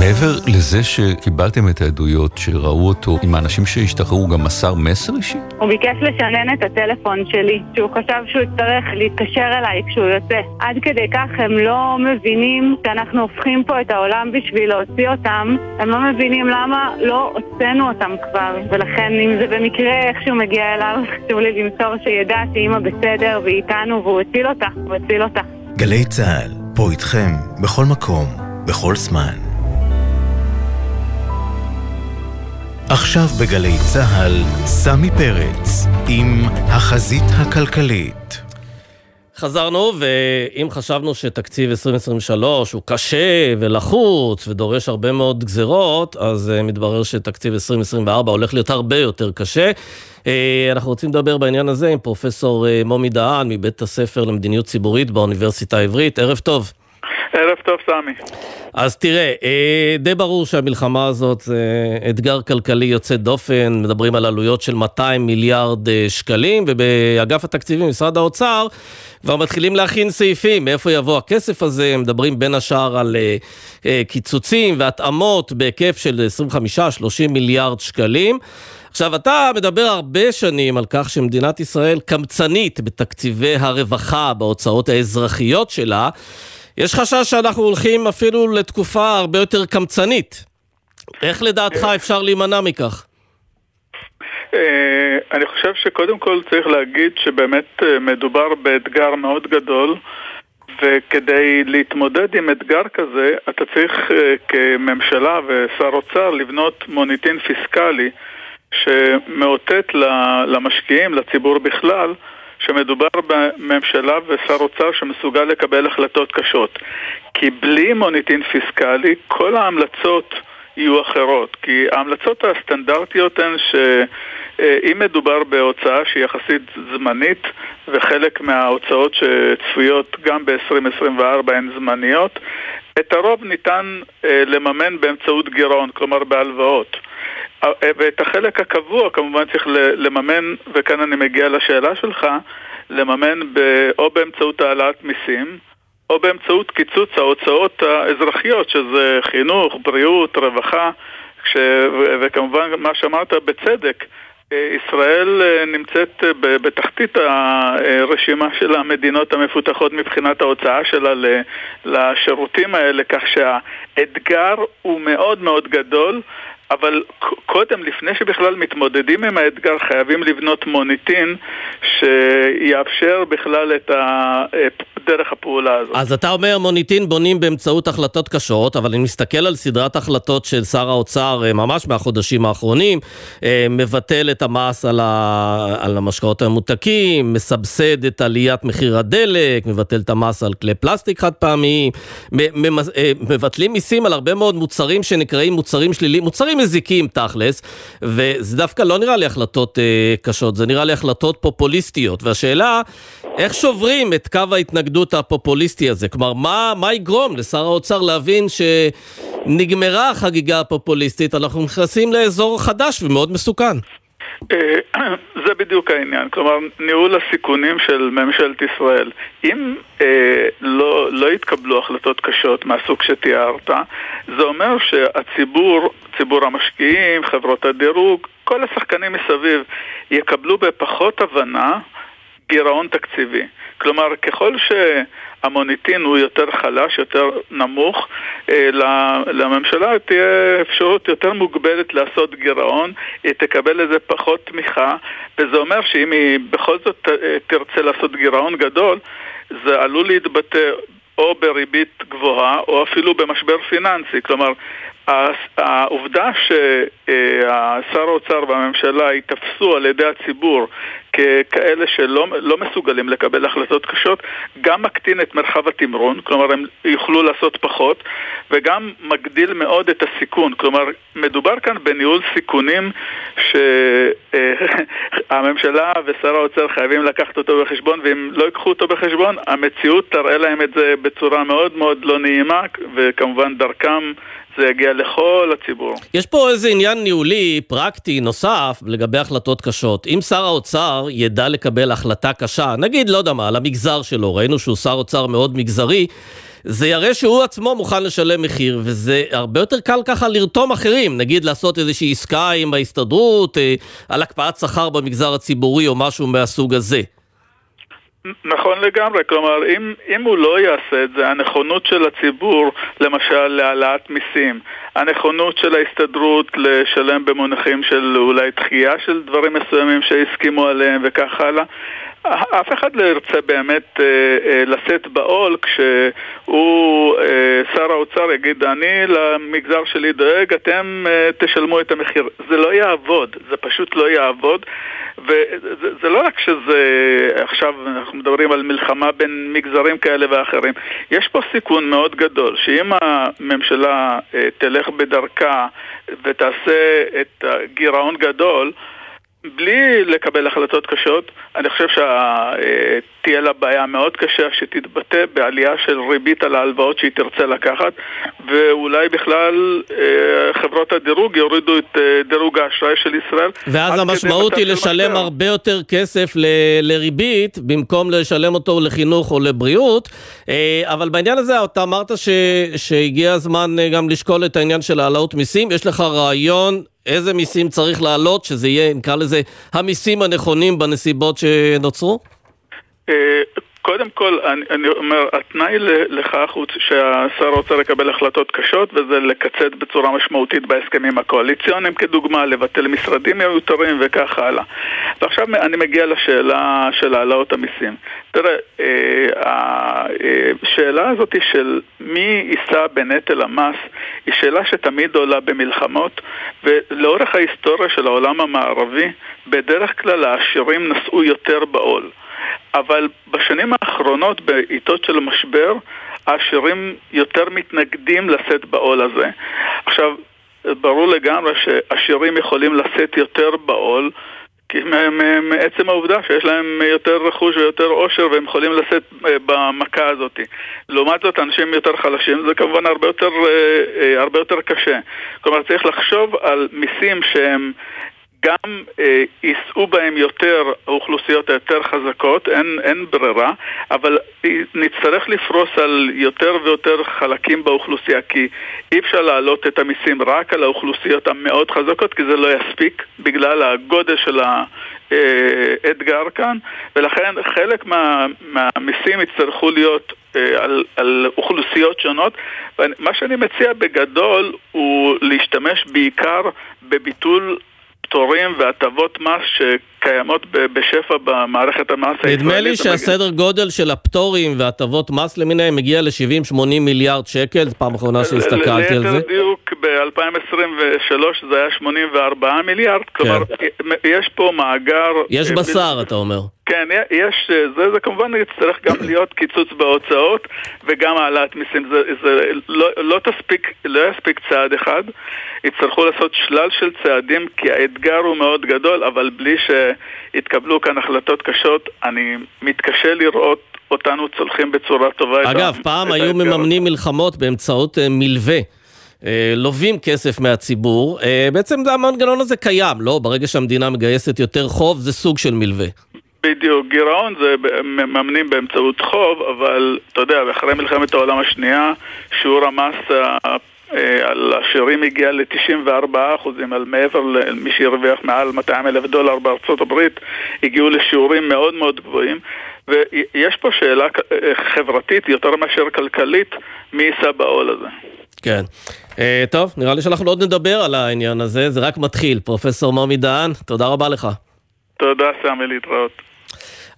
מעבר לזה שקיבלתם את העדויות שראו אותו, עם האנשים שהשתחררו גם מסר מסר אישי? הוא ביקש לשנן את הטלפון שלי, שהוא חשב שהוא יצטרך להתקשר אליי כשהוא יוצא. עד כדי כך הם לא מבינים שאנחנו הופכים פה את העולם בשביל להוציא אותם, הם לא מבינים למה לא הוצאנו אותם כבר, ולכן אם זה במקרה איכשהו מגיע אליו, חשוב לי למסור שידע שאימא בסדר והיא איתנו והוא הציל אותה, הוא הציל אותה. גלי צה"ל, פה איתכם, בכל מקום. בכל זמן. עכשיו בגלי צה"ל, סמי פרץ עם החזית הכלכלית. חזרנו, ואם חשבנו שתקציב 2023 הוא קשה ולחוץ ודורש הרבה מאוד גזרות, אז uh, מתברר שתקציב 2024 הולך להיות הרבה יותר קשה. Uh, אנחנו רוצים לדבר בעניין הזה עם פרופסור uh, מומי דהן מבית הספר למדיניות ציבורית באוניברסיטה העברית. ערב טוב. ערב טוב, סמי. אז תראה, אה, די ברור שהמלחמה הזאת זה אתגר כלכלי יוצא דופן, מדברים על עלויות של 200 מיליארד אה, שקלים, ובאגף התקציבים, משרד האוצר, כבר מתחילים להכין סעיפים, מאיפה יבוא הכסף הזה, מדברים בין השאר על אה, קיצוצים והתאמות בהיקף של 25-30 מיליארד שקלים. עכשיו, אתה מדבר הרבה שנים על כך שמדינת ישראל קמצנית בתקציבי הרווחה, בהוצאות האזרחיות שלה. יש חשש שאנחנו הולכים אפילו לתקופה הרבה יותר קמצנית. איך לדעתך אפשר להימנע מכך? אה, אני חושב שקודם כל צריך להגיד שבאמת אה, מדובר באתגר מאוד גדול וכדי להתמודד עם אתגר כזה אתה צריך אה, כממשלה ושר אוצר לבנות מוניטין פיסקלי שמאותת למשקיעים, לציבור בכלל, שמדובר בממשלה ושר אוצר שמסוגל לקבל החלטות קשות. כי בלי מוניטין פיסקלי, כל ההמלצות יהיו אחרות. כי ההמלצות הסטנדרטיות הן שאם מדובר בהוצאה שהיא יחסית זמנית, וחלק מההוצאות שצפויות גם ב-2024 הן זמניות, את הרוב ניתן אה, לממן באמצעות גירעון, כלומר בהלוואות. אה, ואת החלק הקבוע כמובן צריך לממן, וכאן אני מגיע לשאלה שלך, לממן ב, או באמצעות העלאת מיסים, או באמצעות קיצוץ ההוצאות האזרחיות, שזה חינוך, בריאות, רווחה, כש... וכמובן מה שאמרת בצדק, ישראל נמצאת בתחתית הרשימה של המדינות המפותחות מבחינת ההוצאה שלה לשירותים האלה, כך שהאתגר הוא מאוד מאוד גדול. אבל קודם, לפני שבכלל מתמודדים עם האתגר, חייבים לבנות מוניטין שיאפשר בכלל את דרך הפעולה הזאת. אז אתה אומר מוניטין בונים באמצעות החלטות קשות, אבל אני מסתכל על סדרת החלטות של שר האוצר אה, ממש מהחודשים האחרונים, אה, מבטל את המס על, ה... על המשקאות הממותקים, מסבסד את עליית מחיר הדלק, מבטל את המס על כלי פלסטיק חד פעמיים, אה, מבטלים מיסים על הרבה מאוד מוצרים שנקראים מוצרים שליליים, מוצרים מזיקים תכלס, וזה דווקא לא נראה לי החלטות קשות, זה נראה לי החלטות פופוליסטיות, והשאלה, איך שוברים את קו ההתנגדות ההתנגדות הפופוליסטי הזה? כלומר, מה, מה יגרום לשר האוצר להבין שנגמרה החגיגה הפופוליסטית, אנחנו נכנסים לאזור חדש ומאוד מסוכן? אה, זה בדיוק העניין, כלומר ניהול הסיכונים של ממשלת ישראל. אם אה, לא, לא יתקבלו החלטות קשות מהסוג שתיארת, זה אומר שהציבור, ציבור המשקיעים, חברות הדירוג, כל השחקנים מסביב יקבלו בפחות הבנה גירעון תקציבי. כלומר, ככל שהמוניטין הוא יותר חלש, יותר נמוך, אה, לממשלה תהיה אפשרות יותר מוגבלת לעשות גירעון, היא תקבל לזה פחות תמיכה, וזה אומר שאם היא בכל זאת אה, תרצה לעשות גירעון גדול, זה עלול להתבטא או בריבית גבוהה או אפילו במשבר פיננסי. כלומר, העובדה ששר האוצר והממשלה ייתפסו על ידי הציבור ככאלה שלא לא מסוגלים לקבל החלטות קשות, גם מקטין את מרחב התמרון, כלומר הם יוכלו לעשות פחות, וגם מגדיל מאוד את הסיכון. כלומר, מדובר כאן בניהול סיכונים שהממשלה ושר האוצר חייבים לקחת אותו בחשבון, ואם לא ייקחו אותו בחשבון, המציאות תראה להם את זה בצורה מאוד מאוד לא נעימה, וכמובן דרכם זה יגיע לכל הציבור. יש פה איזה עניין ניהולי, פרקטי, נוסף, לגבי החלטות קשות. אם שר האוצר ידע לקבל החלטה קשה, נגיד, לא יודע מה, על המגזר שלו, ראינו שהוא שר אוצר מאוד מגזרי, זה יראה שהוא עצמו מוכן לשלם מחיר, וזה הרבה יותר קל ככה לרתום אחרים, נגיד לעשות איזושהי עסקה עם ההסתדרות, אה, על הקפאת שכר במגזר הציבורי או משהו מהסוג הזה. נכון לגמרי, כלומר אם, אם הוא לא יעשה את זה, הנכונות של הציבור למשל להעלאת מיסים, הנכונות של ההסתדרות לשלם במונחים של אולי דחייה של דברים מסוימים שהסכימו עליהם וכך הלאה אף אחד לא ירצה באמת אה, אה, לשאת בעול כשהוא, אה, שר האוצר יגיד אני למגזר שלי דואג, אתם אה, תשלמו את המחיר. זה לא יעבוד, זה פשוט לא יעבוד וזה לא רק שזה, עכשיו אנחנו מדברים על מלחמה בין מגזרים כאלה ואחרים, יש פה סיכון מאוד גדול, שאם הממשלה אה, תלך בדרכה ותעשה את הגירעון גדול, בלי לקבל החלטות קשות, אני חושב שתהיה לה בעיה מאוד קשה שתתבטא בעלייה של ריבית על ההלוואות שהיא תרצה לקחת, ואולי בכלל אה, חברות הדירוג יורידו את אה, דירוג האשראי של ישראל. ואז המשמעות היא לשלם משבר. הרבה יותר כסף ל- לריבית, במקום לשלם אותו לחינוך או לבריאות. אה, אבל בעניין הזה אתה אמרת ש- שהגיע הזמן גם לשקול את העניין של העלאות מיסים. יש לך רעיון איזה מיסים צריך להעלות, שזה יהיה, נקרא לזה, המיסים הנכונים בנסיבות שנוצרו? אה, קודם כל, אני, אני אומר, התנאי לכך הוא שהשר האוצר יקבל החלטות קשות וזה לקצץ בצורה משמעותית בהסכמים הקואליציוניים כדוגמה, לבטל משרדים מיותרים וכך הלאה. ועכשיו אני מגיע לשאלה של העלאות המיסים. תראה, אה, השאלה הזאת של מי יישא בנטל המס היא שאלה שתמיד עולה במלחמות ולאורך ההיסטוריה של העולם המערבי בדרך כלל העשירים נשאו יותר בעול. אבל בשנים האחרונות, בעיתות של משבר, העשירים יותר מתנגדים לשאת בעול הזה. עכשיו, ברור לגמרי שעשירים יכולים לשאת יותר בעול כי מעצם העובדה שיש להם יותר רכוש ויותר עושר והם יכולים לשאת אה, במכה הזאת. לעומת זאת, אנשים יותר חלשים זה כמובן הרבה יותר, אה, אה, הרבה יותר קשה. כלומר, צריך לחשוב על מיסים שהם גם אה, יישאו בהם יותר האוכלוסיות היותר חזקות, אין, אין ברירה, אבל נצטרך לפרוס על יותר ויותר חלקים באוכלוסייה, כי אי אפשר להעלות את המיסים רק על האוכלוסיות המאוד חזקות, כי זה לא יספיק בגלל הגודל של האתגר כאן, ולכן חלק מה, מהמיסים יצטרכו להיות אה, על, על אוכלוסיות שונות. מה שאני מציע בגדול הוא להשתמש בעיקר בביטול פטורים והטבות מס שקיימות בשפע במערכת המס הישראלית. נדמה לי שהסדר גודל של הפטורים והטבות מס למיניהם מגיע ל-70-80 מיליארד שקל, זו פעם אחרונה שהסתכלתי על זה. ליתר דיוק, ב-2023 זה היה 84 מיליארד, כלומר כן. יש פה מאגר... יש בשר, אתה אומר. כן, יש, זה, זה כמובן יצטרך גם להיות קיצוץ בהוצאות וגם העלאת מיסים. זה, זה לא, לא תספיק, לא יספיק צעד אחד, יצטרכו לעשות שלל של צעדים כי האתגר הוא מאוד גדול, אבל בלי שיתקבלו כאן החלטות קשות, אני מתקשה לראות אותנו צולחים בצורה טובה אגב, את פעם את היו האתגר. מממנים מלחמות באמצעות אה, מלווה. אה, לווים כסף מהציבור, אה, בעצם המנגנון הזה קיים, לא? ברגע שהמדינה מגייסת יותר חוב, זה סוג של מלווה. בדיוק, גירעון זה מממנים באמצעות חוב, אבל אתה יודע, אחרי מלחמת העולם השנייה, שיעור המס על עשירים הגיע ל-94 אחוזים, על מעבר למי שהרוויח מעל 200 אלף דולר בארצות הברית, הגיעו לשיעורים מאוד מאוד גבוהים. ויש פה שאלה אה, חברתית יותר מאשר כלכלית, מי יישא בעול הזה. כן. Uh, טוב, נראה לי שאנחנו עוד נדבר על העניין הזה, זה רק מתחיל. פרופסור מומי דהן, תודה רבה לך. תודה, סמי, להתראות.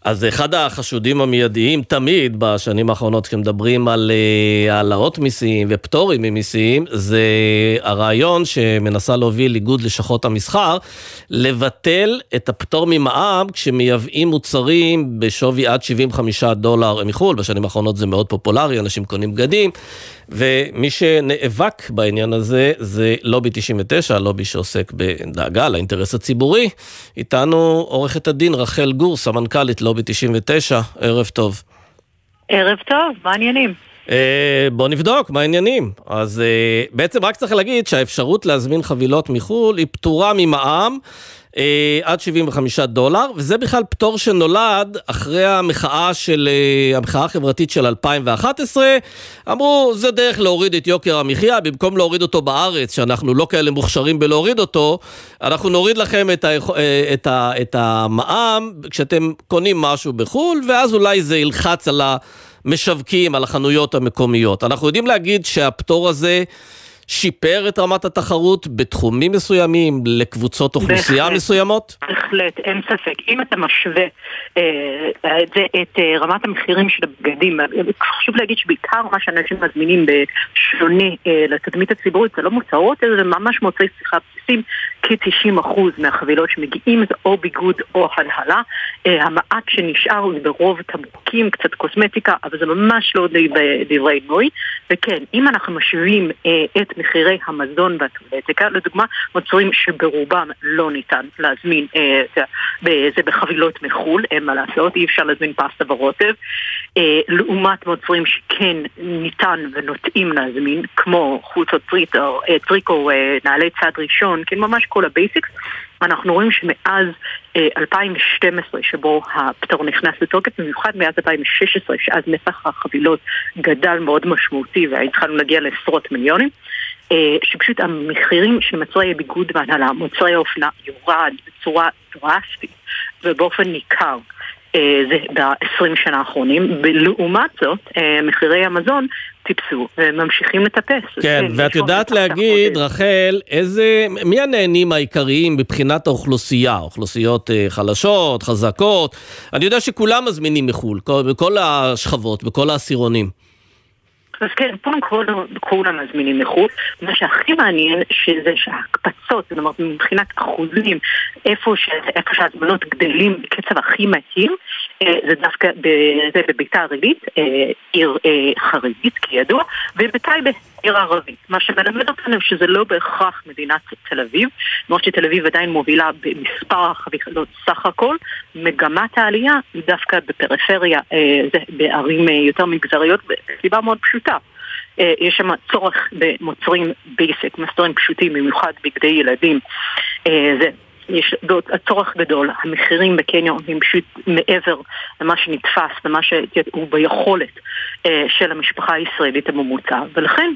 אז אחד החשודים המיידיים תמיד בשנים האחרונות כשמדברים על אה, העלאות מיסים ופטורים ממיסים זה הרעיון שמנסה להוביל איגוד לשכות המסחר לבטל את הפטור ממע"מ כשמייבאים מוצרים בשווי עד 75 דולר מחו"ל, בשנים האחרונות זה מאוד פופולרי, אנשים קונים בגדים ומי שנאבק בעניין הזה זה לובי 99, לובי שעוסק בדאגה לאינטרס הציבורי. איתנו עורכת הדין רחל גור, סמנכ"לית לובי 99, ערב טוב. ערב טוב, מה העניינים? Uh, בוא נבדוק מה העניינים. אז uh, בעצם רק צריך להגיד שהאפשרות להזמין חבילות מחו"ל היא פטורה ממע"מ. אה, עד 75 דולר, וזה בכלל פטור שנולד אחרי המחאה של, אה, המחאה החברתית של 2011. אמרו, זה דרך להוריד את יוקר המחיה, במקום להוריד אותו בארץ, שאנחנו לא כאלה מוכשרים בלהוריד אותו, אנחנו נוריד לכם את, ה, אה, את, ה, את המע"מ כשאתם קונים משהו בחו"ל, ואז אולי זה ילחץ על המשווקים, על החנויות המקומיות. אנחנו יודעים להגיד שהפטור הזה... שיפר את רמת התחרות בתחומים מסוימים, לקבוצות אוכלוסייה בהחלט, מסוימות? בהחלט, אין ספק. אם אתה משווה אה, את, את אה, רמת המחירים של הבגדים, חשוב להגיד שבעיקר מה שאנשים מזמינים בשונה אה, לתדמית הציבורית זה לא מוצרות, זה ממש מוצאי שיחה בסיסים, כ-90% מהחבילות שמגיעים זה או ביגוד או הנהלה. אה, המעט שנשאר זה ברוב תמרוקים, קצת קוסמטיקה, אבל זה ממש לא דברי נוי. וכן, אם אנחנו משווים אה, את מחירי המזון והטואלטיקה, לדוגמה, מוצרים שברובם לא ניתן להזמין, אה, זה בחבילות מחו"ל, אין מה לעשות, אי אפשר להזמין פסטה ורוטב, לעומת מוצרים שכן ניתן ונוטים להזמין, כמו טריקו, טריקו אה, נעלי צעד ראשון, כן, ממש כל ה basics, אנחנו רואים שמאז אה, 2012, שבו הפטור נכנס לתוקף, במיוחד מאז 2016, שאז נפח החבילות גדל מאוד משמעותי והתחלנו להגיע לעשרות מיליונים, אה, שפשוט המחירים של מוצרי ביגוד והנעלה, מוצרי האופנה, יורד בצורה דרסטית ובאופן ניכר. אה, זה ב-20 שנה האחרונים. לעומת זאת, אה, מחירי המזון טיפסו וממשיכים לטפס. כן, ואת יודעת להגיד, רחל, איזה, מי הנהנים העיקריים מבחינת האוכלוסייה? אוכלוסיות אה, חלשות, חזקות? אני יודע שכולם מזמינים מחו"ל, בכל השכבות, בכל העשירונים. אז כן, קודם כל כולם מזמינים מחו"ל. מה שהכי מעניין שזה שההקפצות, זאת אומרת מבחינת אחוזים, איפה, ש... איפה שהזמנות גדלים בקצב הכי מהיר, זה דווקא זה בביתר עילית, אה, עיר אה, חרדית כידוע, ובטייבה עיר ערבית. מה שמלמד אותנו שזה לא בהכרח מדינת תל אביב, למרות שתל אביב עדיין מובילה במספר החבילות סך הכל, מגמת העלייה היא דווקא בפריפריה, בערים יותר מגזריות, בסיבה מאוד פשוטה. יש שם צורך במוצרים basic, מוצרים פשוטים, במיוחד בגדי ילדים. זה יש צורך גדול, המחירים בקניון הם פשוט מעבר למה שנתפס ומה שהוא ביכולת אה, של המשפחה הישראלית הממוצע, ולכן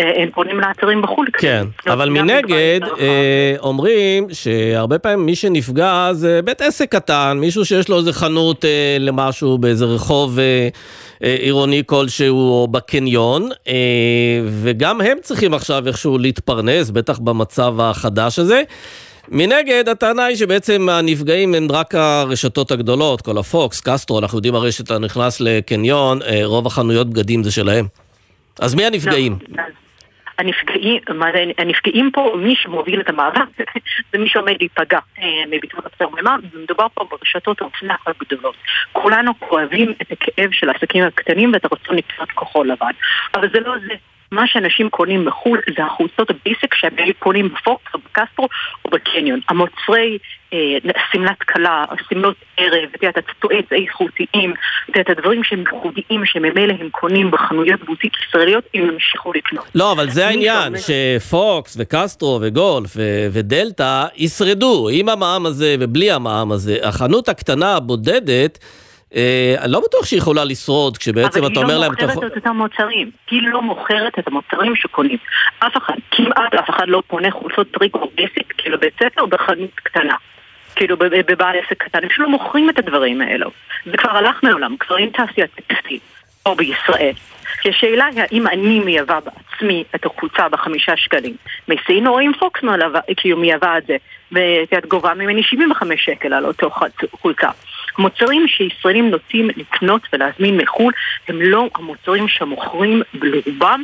אה, הם פונים לאתרים בחו"ל. כן, אבל מנגד אה, אומרים שהרבה פעמים מי שנפגע זה בית עסק קטן, מישהו שיש לו איזה חנות למשהו באיזה רחוב עירוני כלשהו או בקניון, וגם הם צריכים עכשיו איכשהו להתפרנס, בטח במצב החדש הזה. מנגד, הטענה היא שבעצם הנפגעים הם רק הרשתות הגדולות, כל הפוקס, קסטרו, אנחנו יודעים הרי שאתה נכנס לקניון, אה, רוב החנויות בגדים זה שלהם. אז מי הנפגעים? לא, הנפגעים, הנפגעים פה, מי שמוביל את המאבק, זה מי שעומד להיפגע אה, מביטול הפטור ממע"מ, ומדובר פה ברשתות האופנה הגדולות. כולנו כואבים את הכאב של העסקים הקטנים ואת הרצון לקנות כחול לבן. אבל זה לא זה. מה שאנשים קונים בחו"ל זה החולצות ה basic שהם קונים בפוקס או בקסטרו או בקניון. המוצרי אה, שמלת כלה, שמלות ערב, את יודעת, הצעצועים האיכותיים, את יודעת, הדברים שהם ייחודיים שממילא הם קונים בחנויות בוטיק ישראליות, הם ימשיכו לקנות. לא, אבל זה העניין, שפוקס וקסטרו וגולף ודלתא ישרדו עם המע"מ הזה ובלי המע"מ הזה. החנות הקטנה הבודדת אה, אני לא בטוח שהיא יכולה לשרוד כשבעצם אתה אומר להם... אבל היא לא מוכרת את אותם מוצרים. היא לא מוכרת את המוצרים שקונים. אף אחד, כמעט אף אחד לא קונה חולצות טריקו basic, כאילו בית ספר בחנות קטנה. כאילו בבעל עסק קטן, הם לא מוכרים את הדברים האלו. זה כבר הלך מהעולם, כבר אין תעשיית טקסטיל, או בישראל. כי השאלה היא האם אני מייבא בעצמי את החולצה בחמישה שקלים מסין, או אם פוקס כאילו מייבא את זה, ואז גובה ממני 75 שקל על אותו חולצה. המוצרים שישראלים נוטים לקנות ולהזמין מחו"ל הם לא המוצרים שמוכרים ברובם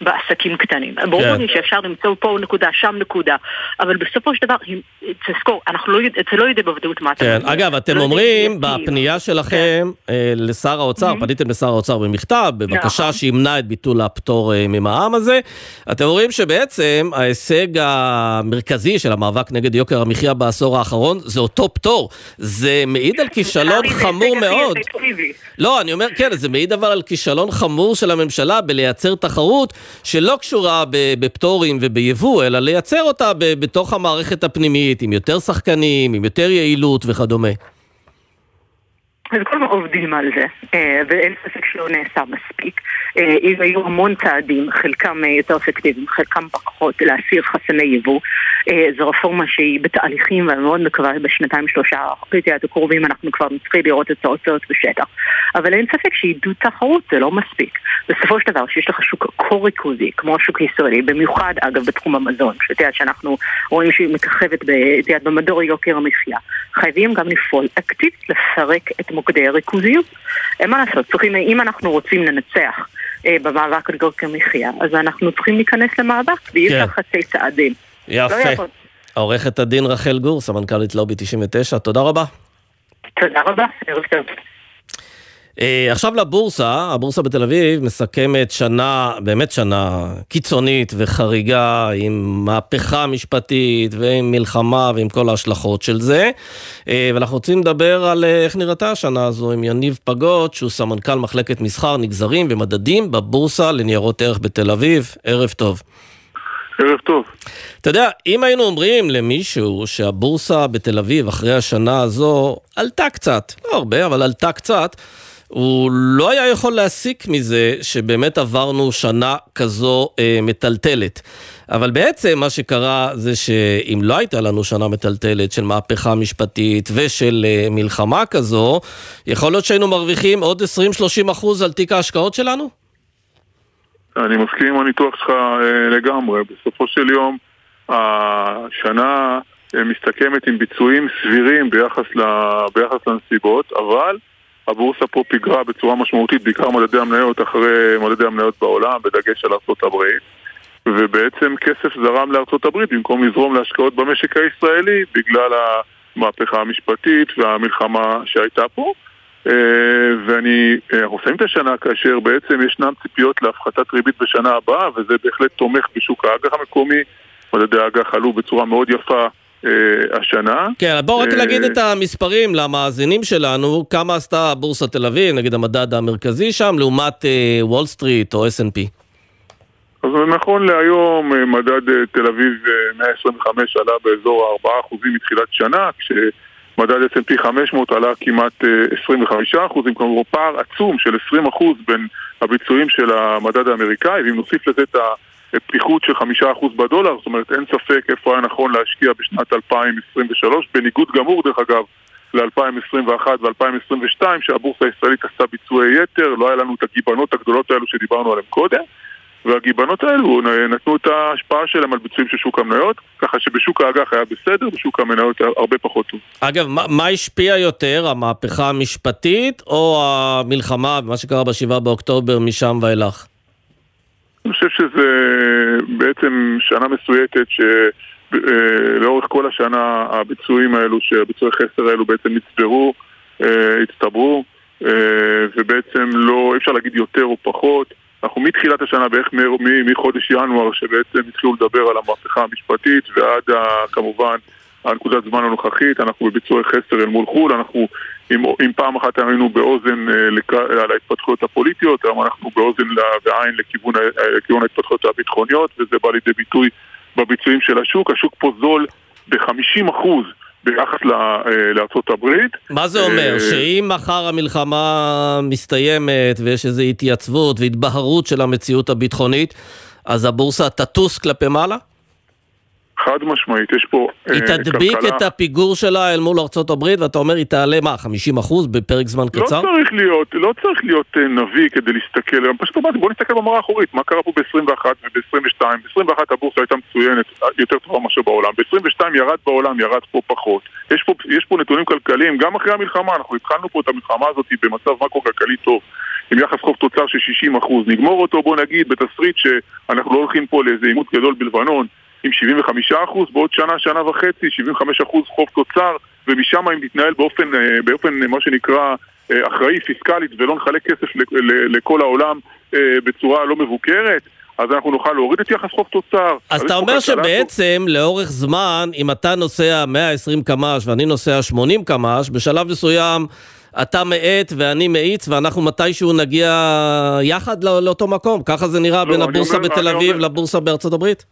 בעסקים קטנים. כן. ברור לי שאפשר למצוא פה נקודה, שם נקודה, אבל בסופו של דבר, תזכור, לא, זה לא יודע בוודאות מה אתה כן, אגב, אתם לא אומרים בפנייה שלכם כן. אה, לשר האוצר, mm-hmm. פניתם לשר האוצר במכתב, בבקשה נכון. שימנע את ביטול הפטור אה, ממע"מ הזה. אתם אומרים שבעצם ההישג המרכזי של המאבק נגד יוקר המחיה בעשור האחרון זה אותו פטור. זה מעיד על כישלון חמור מאוד. לא, אני אומר, כן, זה מעיד אבל על כישלון חמור של הממשלה בלייצר תחרות שלא קשורה בפטורים וביבוא, אלא לייצר אותה בתוך המערכת הפנימית, עם יותר שחקנים, עם יותר יעילות וכדומה. אז כל הזמן עובדים על זה, אה, ואין ספק שלא נעשה מספיק. אה, אם היו המון צעדים, חלקם אה, יותר אפקטיביים, חלקם פחות, להסיר חסמי יבוא. זו רפורמה שהיא בתהליכים, ואני מאוד מקווה בשנתיים שלושה הקרובים אנחנו כבר נתחיל לראות את ההוצאות בשטח. אבל אין ספק שעידוד תחרות זה לא מספיק. בסופו של דבר, שיש לך שוק כה ריכוזי, כמו השוק הישראלי, במיוחד אגב בתחום המזון, שאת יודעת שאנחנו רואים שהיא מככבת במדור יוקר המחיה, חייבים גם לפעול אקטיבית לפרק את מוקדי הריכוזיות. אין מה לעשות, צריכים, אם אנחנו רוצים לנצח אה, במאבק על גורקי המחיה, אז אנחנו צריכים להיכנס למאבק, ואי אפשר כן. חצי צעדים. יפה. לא עורכת הדין רחל גור, סמנכ"לית לובי 99, תודה רבה. תודה רבה, ערב טוב. Uh, עכשיו לבורסה, הבורסה בתל אביב מסכמת שנה, באמת שנה קיצונית וחריגה עם מהפכה משפטית ועם מלחמה ועם כל ההשלכות של זה. Uh, ואנחנו רוצים לדבר על uh, איך נראתה השנה הזו עם יניב פגות, שהוא סמנכ"ל מחלקת מסחר, נגזרים ומדדים בבורסה לניירות ערך בתל אביב. ערב טוב. ערב טוב. אתה יודע, אם היינו אומרים למישהו שהבורסה בתל אביב אחרי השנה הזו עלתה קצת, לא הרבה, אבל עלתה קצת, הוא לא היה יכול להסיק מזה שבאמת עברנו שנה כזו אה, מטלטלת. אבל בעצם מה שקרה זה שאם לא הייתה לנו שנה מטלטלת של מהפכה משפטית ושל אה, מלחמה כזו, יכול להיות שהיינו מרוויחים עוד 20-30 אחוז על תיק ההשקעות שלנו? אני מסכים עם הניתוח שלך אה, לגמרי. בסופו של יום, השנה אה, מסתכמת עם ביצועים סבירים ביחס, ל... ביחס לנסיבות, אבל הבורסה פה פיגרה בצורה משמעותית, בעיקר מדדי המניות אחרי מדדי המניות בעולם, בדגש על ארה"ב. ובעצם כסף זרם הברית במקום לזרום להשקעות במשק הישראלי בגלל המהפכה המשפטית והמלחמה שהייתה פה. אה, ואני, אה, אנחנו שמים את השנה כאשר בעצם ישנן ציפיות להפחתת ריבית בשנה הבאה וזה בהחלט תומך בשוק האג"ח המקומי. מדדי האג"ח עלו בצורה מאוד יפה השנה. כן, בואו רק נגיד את המספרים למאזינים שלנו, כמה עשתה בורסת תל אביב, נגיד המדד המרכזי שם, לעומת וול סטריט או S&P. אז נכון להיום אה, מדד אה, תל אביב 125 עלה באזור 4% מתחילת שנה, כשמדד S&P 500 עלה כמעט 25%, כלומר פער עצום של 20% בין הביצועים של המדד האמריקאי, ואם נוסיף לזה את הפתיחות של 5% בדולר, זאת אומרת אין ספק איפה היה נכון להשקיע בשנת 2023, בניגוד גמור דרך אגב ל-2021 ו-2022, שהבורסה הישראלית עשתה ביצועי יתר, לא היה לנו את הגיבנות הגדולות האלו שדיברנו עליהן קודם. והגיבנות האלו נתנו את ההשפעה שלהם על ביצועים של שוק המניות, ככה שבשוק האג"ח היה בסדר, בשוק המניות היה הרבה פחות טוב. אגב, מה, מה השפיע יותר, המהפכה המשפטית או המלחמה, מה שקרה ב-7 באוקטובר משם ואילך? אני חושב שזה בעצם שנה מסויטת ש... אה, כל השנה הביצועים האלו, שהביצועי חסר האלו בעצם נצברו, אה, הצטברו, אה, ובעצם לא, אי אפשר להגיד יותר או פחות. אנחנו מתחילת השנה, בערך מחודש ינואר, שבעצם התחילו לדבר על המהפכה המשפטית, ועד כמובן הנקודת זמן הנוכחית, אנחנו בביצועי חסר אל מול חו"ל, אנחנו, אם, אם פעם אחת היינו באוזן לק, על ההתפתחויות הפוליטיות, היום אנחנו באוזן ועין לכיוון, לכיוון ההתפתחויות הביטחוניות, וזה בא לידי ביטוי בביצועים של השוק, השוק פה זול ב-50 אחוז. ביחס אה, הברית. מה זה אומר? אה, שאם מחר המלחמה מסתיימת ויש איזו התייצבות והתבהרות של המציאות הביטחונית, אז הבורסה תטוס כלפי מעלה? חד משמעית, יש פה אה, היא תדביק את הפיגור שלה אל מול הברית, ואתה אומר, היא תעלה מה, 50 אחוז בפרק זמן לא קצר? לא צריך להיות, לא צריך להיות אה, נביא כדי להסתכל, פשוט אמרתי, בוא נסתכל במראה האחורית, מה קרה פה ב-21 וב-22, ב-21 הבורסה הייתה מצוינת, אה, יותר טובה מאשר בעולם, ב-22 ירד בעולם, ירד פה פחות. יש פה, יש פה נתונים כלכליים, גם אחרי המלחמה, אנחנו התחלנו פה את המלחמה הזאת במצב מקרו-כלכלי טוב. עם יחס חוב תוצר של 60 אחוז. נגמור אותו, בוא נגיד, בתסריט שאנחנו לא הולכים פה לאיזה עימות גדול בלבנון, עם 75%, בעוד שנה, שנה וחצי, 75% חוב תוצר, ומשם אם נתנהל באופן, אה, באופן מה שנקרא אה, אחראי, פיסקלית, ולא נחלק כסף לכל העולם אה, בצורה לא מבוקרת, אז אנחנו נוכל להוריד את יחס חוב תוצר. אז אתה אומר שבעצם פה... לאורך זמן, אם אתה נוסע 120 קמ"ש ואני נוסע 80 קמ"ש, בשלב מסוים אתה מאט ואני מאיץ ואנחנו מתישהו נגיע יחד לא, לאותו מקום. ככה זה נראה לא, בין הבורסה אומר, בתל אביב אומר... לבורסה בארצות הברית?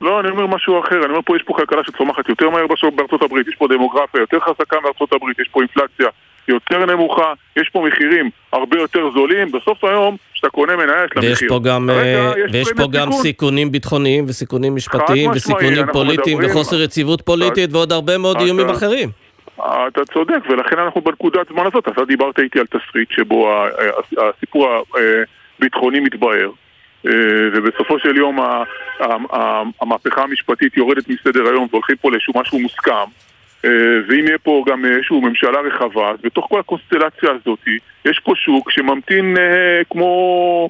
לא, אני אומר משהו אחר, אני אומר פה יש פה כלכלה שצומחת יותר מהר בארצות הברית, יש פה דמוגרפיה יותר חזקה בארצות הברית, יש פה אינפלציה יותר נמוכה, יש פה מחירים הרבה יותר זולים, בסוף היום, כשאתה קונה מניה יש לה מחיר. פה גם, כרגע, אה, ויש פה גם סיכון. סיכונים ביטחוניים וסיכונים משפטיים וסיכונים פוליטיים מדברים, וחוסר יציבות פוליטית ועוד הרבה מאוד אתה, איומים אחרים. אתה צודק, ולכן אנחנו בנקודת זמן הזאת, אתה דיברת איתי על תסריט שבו הסיפור הביטחוני מתבהר. אה, ובסופו של יום המהפכה המשפטית יורדת מסדר היום והולכים פה לאיזשהו משהו מוסכם. אה, ואם יהיה פה גם איזושהי ממשלה רחבה, אז בתוך כל הקונסטלציה הזאת יש פה שוק שממתין אה, כמו,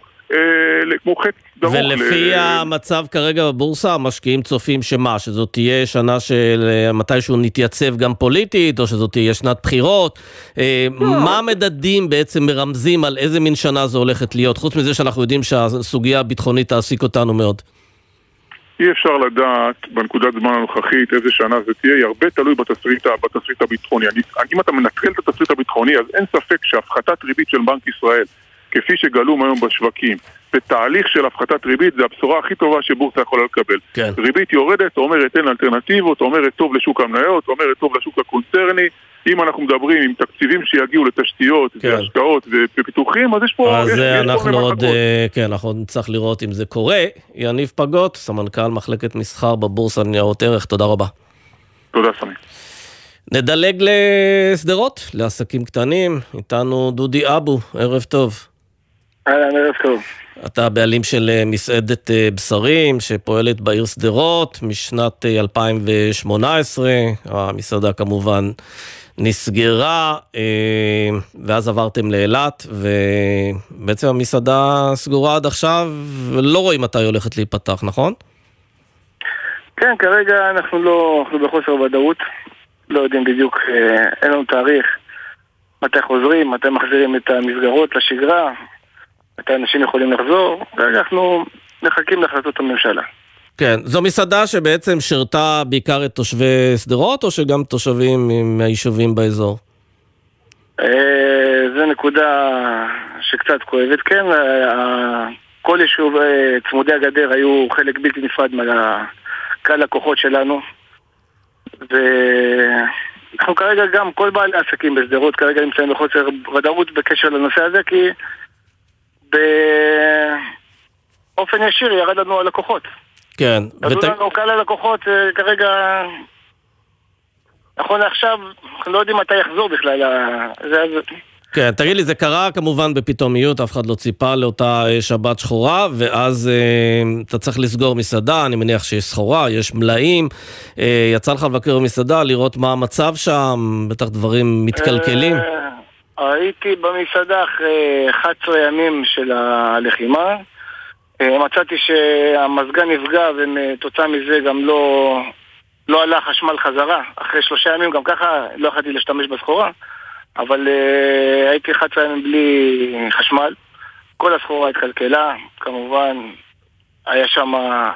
כמו חטא דרוך. ולפי ל... המצב כרגע בבורסה, המשקיעים צופים שמה, שזאת תהיה שנה של מתישהו נתייצב גם פוליטית, או שזאת תהיה שנת בחירות. לא. מה המדדים בעצם מרמזים על איזה מין שנה זו הולכת להיות, חוץ מזה שאנחנו יודעים שהסוגיה הביטחונית תעסיק אותנו מאוד? אי אפשר לדעת בנקודת זמן הנוכחית איזה שנה זה תהיה, היא הרבה תלוי בתסריט, בתסריט הביטחוני. אני, אם אתה מנטרל את התסריט הביטחוני, אז אין ספק שהפחתת ריבית של בנק ישראל, כפי שגלום היום בשווקים, בתהליך של הפחתת ריבית, זה הבשורה הכי טובה שבורסה יכולה לקבל. כן. ריבית יורדת, אומרת אין אלטרנטיבות, אומרת טוב לשוק המניות, אומרת טוב לשוק הקונצרני. אם אנחנו מדברים עם תקציבים שיגיעו לתשתיות כן. והשקעות ופיתוחים, אז יש פה... אז יש, אנחנו יש עוד, אה, כן, אנחנו עוד נצטרך לראות אם זה קורה. יניב פגות, סמנכ"ל מחלקת מסחר בבורסה לניירות ערך, תודה רבה. תודה, סמי. נדלג לשדרות, לעסקים קטנים. איתנו דודי אבו, ערב טוב. אהלן, ערב טוב. אתה הבעלים של אה, מסעדת אה, בשרים שפועלת בעיר שדרות משנת 2018. המסעדה כמובן נסגרה, אה, ואז עברתם לאילת, ובעצם המסעדה סגורה עד עכשיו, ולא רואים מתי היא הולכת להיפתח, נכון? כן, כרגע אנחנו לא, אנחנו בחוסר ודאות, לא יודעים בדיוק, אה, אין לנו תאריך, מתי חוזרים, מתי מחזירים את המסגרות לשגרה, מתי אנשים יכולים לחזור, כרגע אנחנו מחכים להחלטות הממשלה. כן, זו מסעדה שבעצם שירתה בעיקר את תושבי שדרות, או שגם תושבים מהיישובים באזור? אה, זו נקודה שקצת כואבת, כן. כל יישוב אה, צמודי הגדר היו חלק בלתי נפרד מהקהל לקוחות שלנו. ואנחנו כרגע גם, כל בעלי העסקים בשדרות כרגע נמצאים בחוסר ודאות בקשר לנושא הזה, כי באופן ישיר ירד לנו הלקוחות. כן. ירדו לנו קהל הלקוחות אה, כרגע, נכון לעכשיו, אנחנו לא יודעים מתי יחזור בכלל. זה- כן, תגיד לי, זה קרה כמובן בפתאומיות, אף אחד לא ציפה לאותה אה, שבת שחורה, ואז אה, אתה צריך לסגור מסעדה, אני מניח שיש סחורה, יש מלאים. אה, יצא לך לבקר במסעדה, לראות מה המצב שם, בטח דברים מתקלקלים. אה, הייתי במסעדה אחרי 11 ימים של הלחימה. אה, מצאתי שהמזגן נפגע וכתוצאה מזה גם לא, לא עלה חשמל חזרה. אחרי שלושה ימים גם ככה לא יכולתי להשתמש בסחורה, אבל אה, הייתי 11 ימים בלי חשמל. כל הסחורה התקלקלה, כמובן היה שם... אה,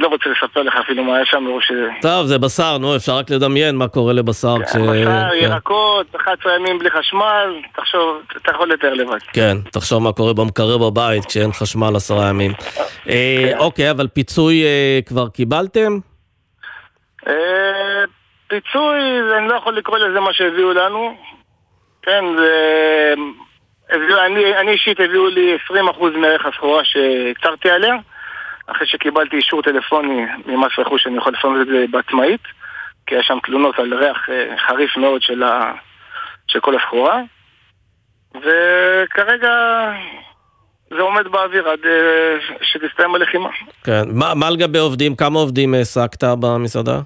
לא רוצה לספר לך אפילו מה היה שם מרוב ש... טוב, זה בשר, נו, אפשר רק לדמיין מה קורה לבשר כש... בשר, כן. ירקות, 11 ימים בלי חשמל, תחשוב, אתה יכול לתאר לבד. כן, תחשוב מה קורה במקרר בבית כשאין חשמל עשרה ימים. אה, אוקיי, אבל פיצוי אה, כבר קיבלתם? אה, פיצוי, אני לא יכול לקרוא לזה מה שהביאו לנו. כן, זה... אני אישית הביאו לי 20% מערך הסחורה שהצהרתי עליה, אחרי שקיבלתי אישור טלפוני ממס רכוש שאני יכול לפנות את זה בעצמאית, כי היה שם תלונות על ריח אה, חריף מאוד של, ה, של כל הסחורה. וכרגע זה עומד באוויר עד אה, שתסתיים הלחימה. כן. מה, מה לגבי עובדים? כמה עובדים העסקת במסעדה?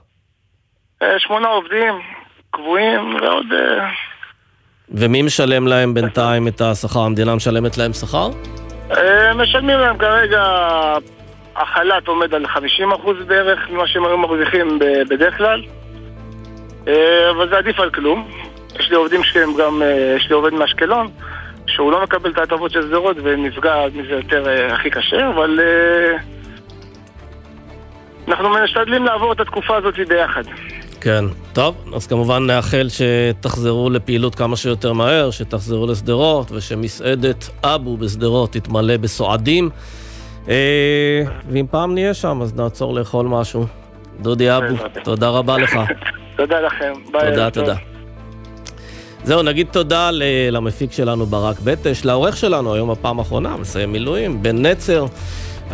אה, שמונה עובדים קבועים ועוד... ומי משלם להם בינתיים את השכר? המדינה משלמת להם שכר? משלמים להם כרגע, החל"ת עומד על 50% בערך ממה שהם היו מרוויחים בדרך כלל, אה, אבל זה עדיף על כלום. יש לי עובדים שהם גם, אה, יש לי עובד מאשקלון, שהוא לא מקבל את ההטבות של שדרות ונפגע מזה יותר אה, הכי קשה, אבל אנחנו משתדלים לעבור את התקופה הזאת ביחד. כן. טוב, אז כמובן נאחל שתחזרו לפעילות כמה שיותר מהר, שתחזרו לשדרות, ושמסעדת אבו בשדרות תתמלא בסועדים. אה, ואם פעם נהיה שם, אז נעצור לאכול משהו. דודי אבו, תודה רבה לך. תודה לכם. ביי. תודה. תודה. זהו, נגיד תודה למפיק שלנו ברק בטש, לעורך שלנו, היום הפעם האחרונה, מסיים מילואים, בן נצר.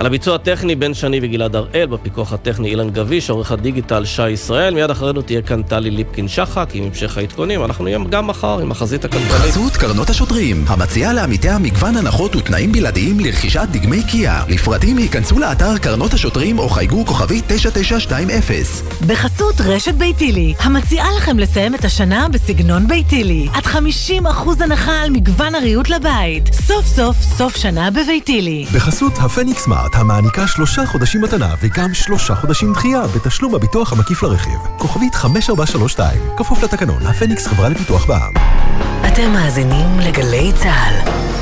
על הביצוע הטכני בן שני וגלעד הראל, בפיקוח הטכני אילן גביש, עורך הדיגיטל שי ישראל, מיד אחרינו תהיה כאן טלי ליפקין שחק עם המשך העדכונים, אנחנו נהיה גם מחר עם החזית הכלכלית. חסות קרנות השוטרים, המציעה לעמיתיה מגוון הנחות ותנאים בלעדיים לרכישת דגמי קיה. לפרטים ייכנסו לאתר קרנות השוטרים או חייגו כוכבי 9920. בחסות רשת ביתילי, המציעה לכם לסיים את השנה בסגנון ביתילי. עד 50% הנחה על מגוון הריהוט לבית. סוף סוף סוף שנה בביתילי. בחסות הפניקס סמארט, המעניקה שלושה חודשים מתנה וגם שלושה חודשים דחייה בתשלום הביטוח המקיף לרכיב. כוכבית 5432, כפוף לתקנון, הפניקס חברה לפיתוח בע"מ. אתם מאזינים לגלי צה"ל.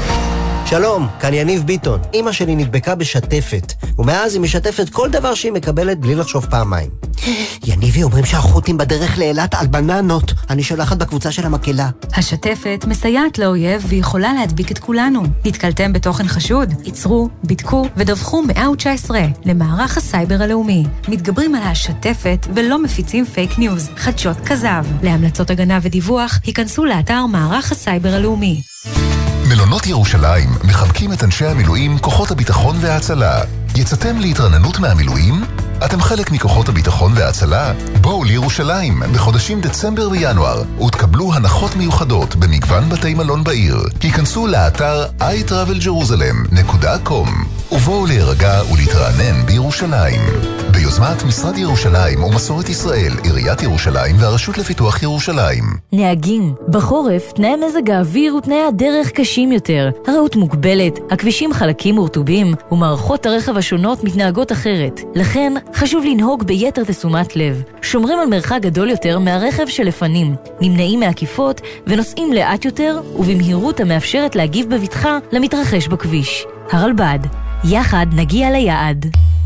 שלום, כאן יניב ביטון. אימא שלי נדבקה בשתפת, ומאז היא משתפת כל דבר שהיא מקבלת בלי לחשוב פעמיים. יניבי אומרים שהחות'ים בדרך לאילת על בננות. אני שולחת בקבוצה של המקהלה. השתפת מסייעת לאויב ויכולה להדביק את כולנו. נתקלתם בתוכן חשוד? עצרו, בדקו ודווחו 119 למערך הסייבר הלאומי. מתגברים על השתפת ולא מפיצים פייק ניוז, חדשות כזב. להמלצות הגנה ודיווח, היכנסו לאתר מערך הסייבר הלאומי. מלונות ירושלים מחבקים את אנשי המילואים, כוחות הביטחון וההצלה. יצאתם להתרננות מהמילואים? אתם חלק מכוחות הביטחון וההצלה? בואו לירושלים בחודשים דצמבר וינואר ותקבלו הנחות מיוחדות במגוון בתי מלון בעיר. היכנסו לאתר iTravelJerusalem.com ובואו להירגע ולהתרענן בירושלים. ביוזמת משרד ירושלים ומסורת ישראל, עיריית ירושלים והרשות לפיתוח ירושלים. נהגים, בחורף תנאי מזג האוויר ותנאי הדרך קשים יותר. הרעות מוגבלת, הכבישים חלקים ורטובים, ומערכות הרכב השונות מתנהגות אחרת. לכן, חשוב לנהוג ביתר תשומת לב. שומרים על מרחק גדול יותר מהרכב שלפנים, נמנעים מעקיפות ונוסעים לאט יותר ובמהירות המאפשרת להגיב בבטחה למתרחש בכביש. הרלב"ד, יחד נגיע ליעד.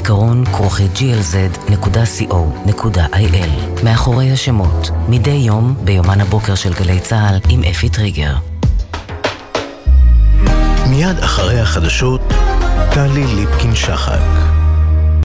זיכרון כרוכי glz.co.il מאחורי השמות, מדי יום ביומן הבוקר של גלי צה"ל עם אפי טריגר. מיד אחרי החדשות, טלי ליפקין שחק.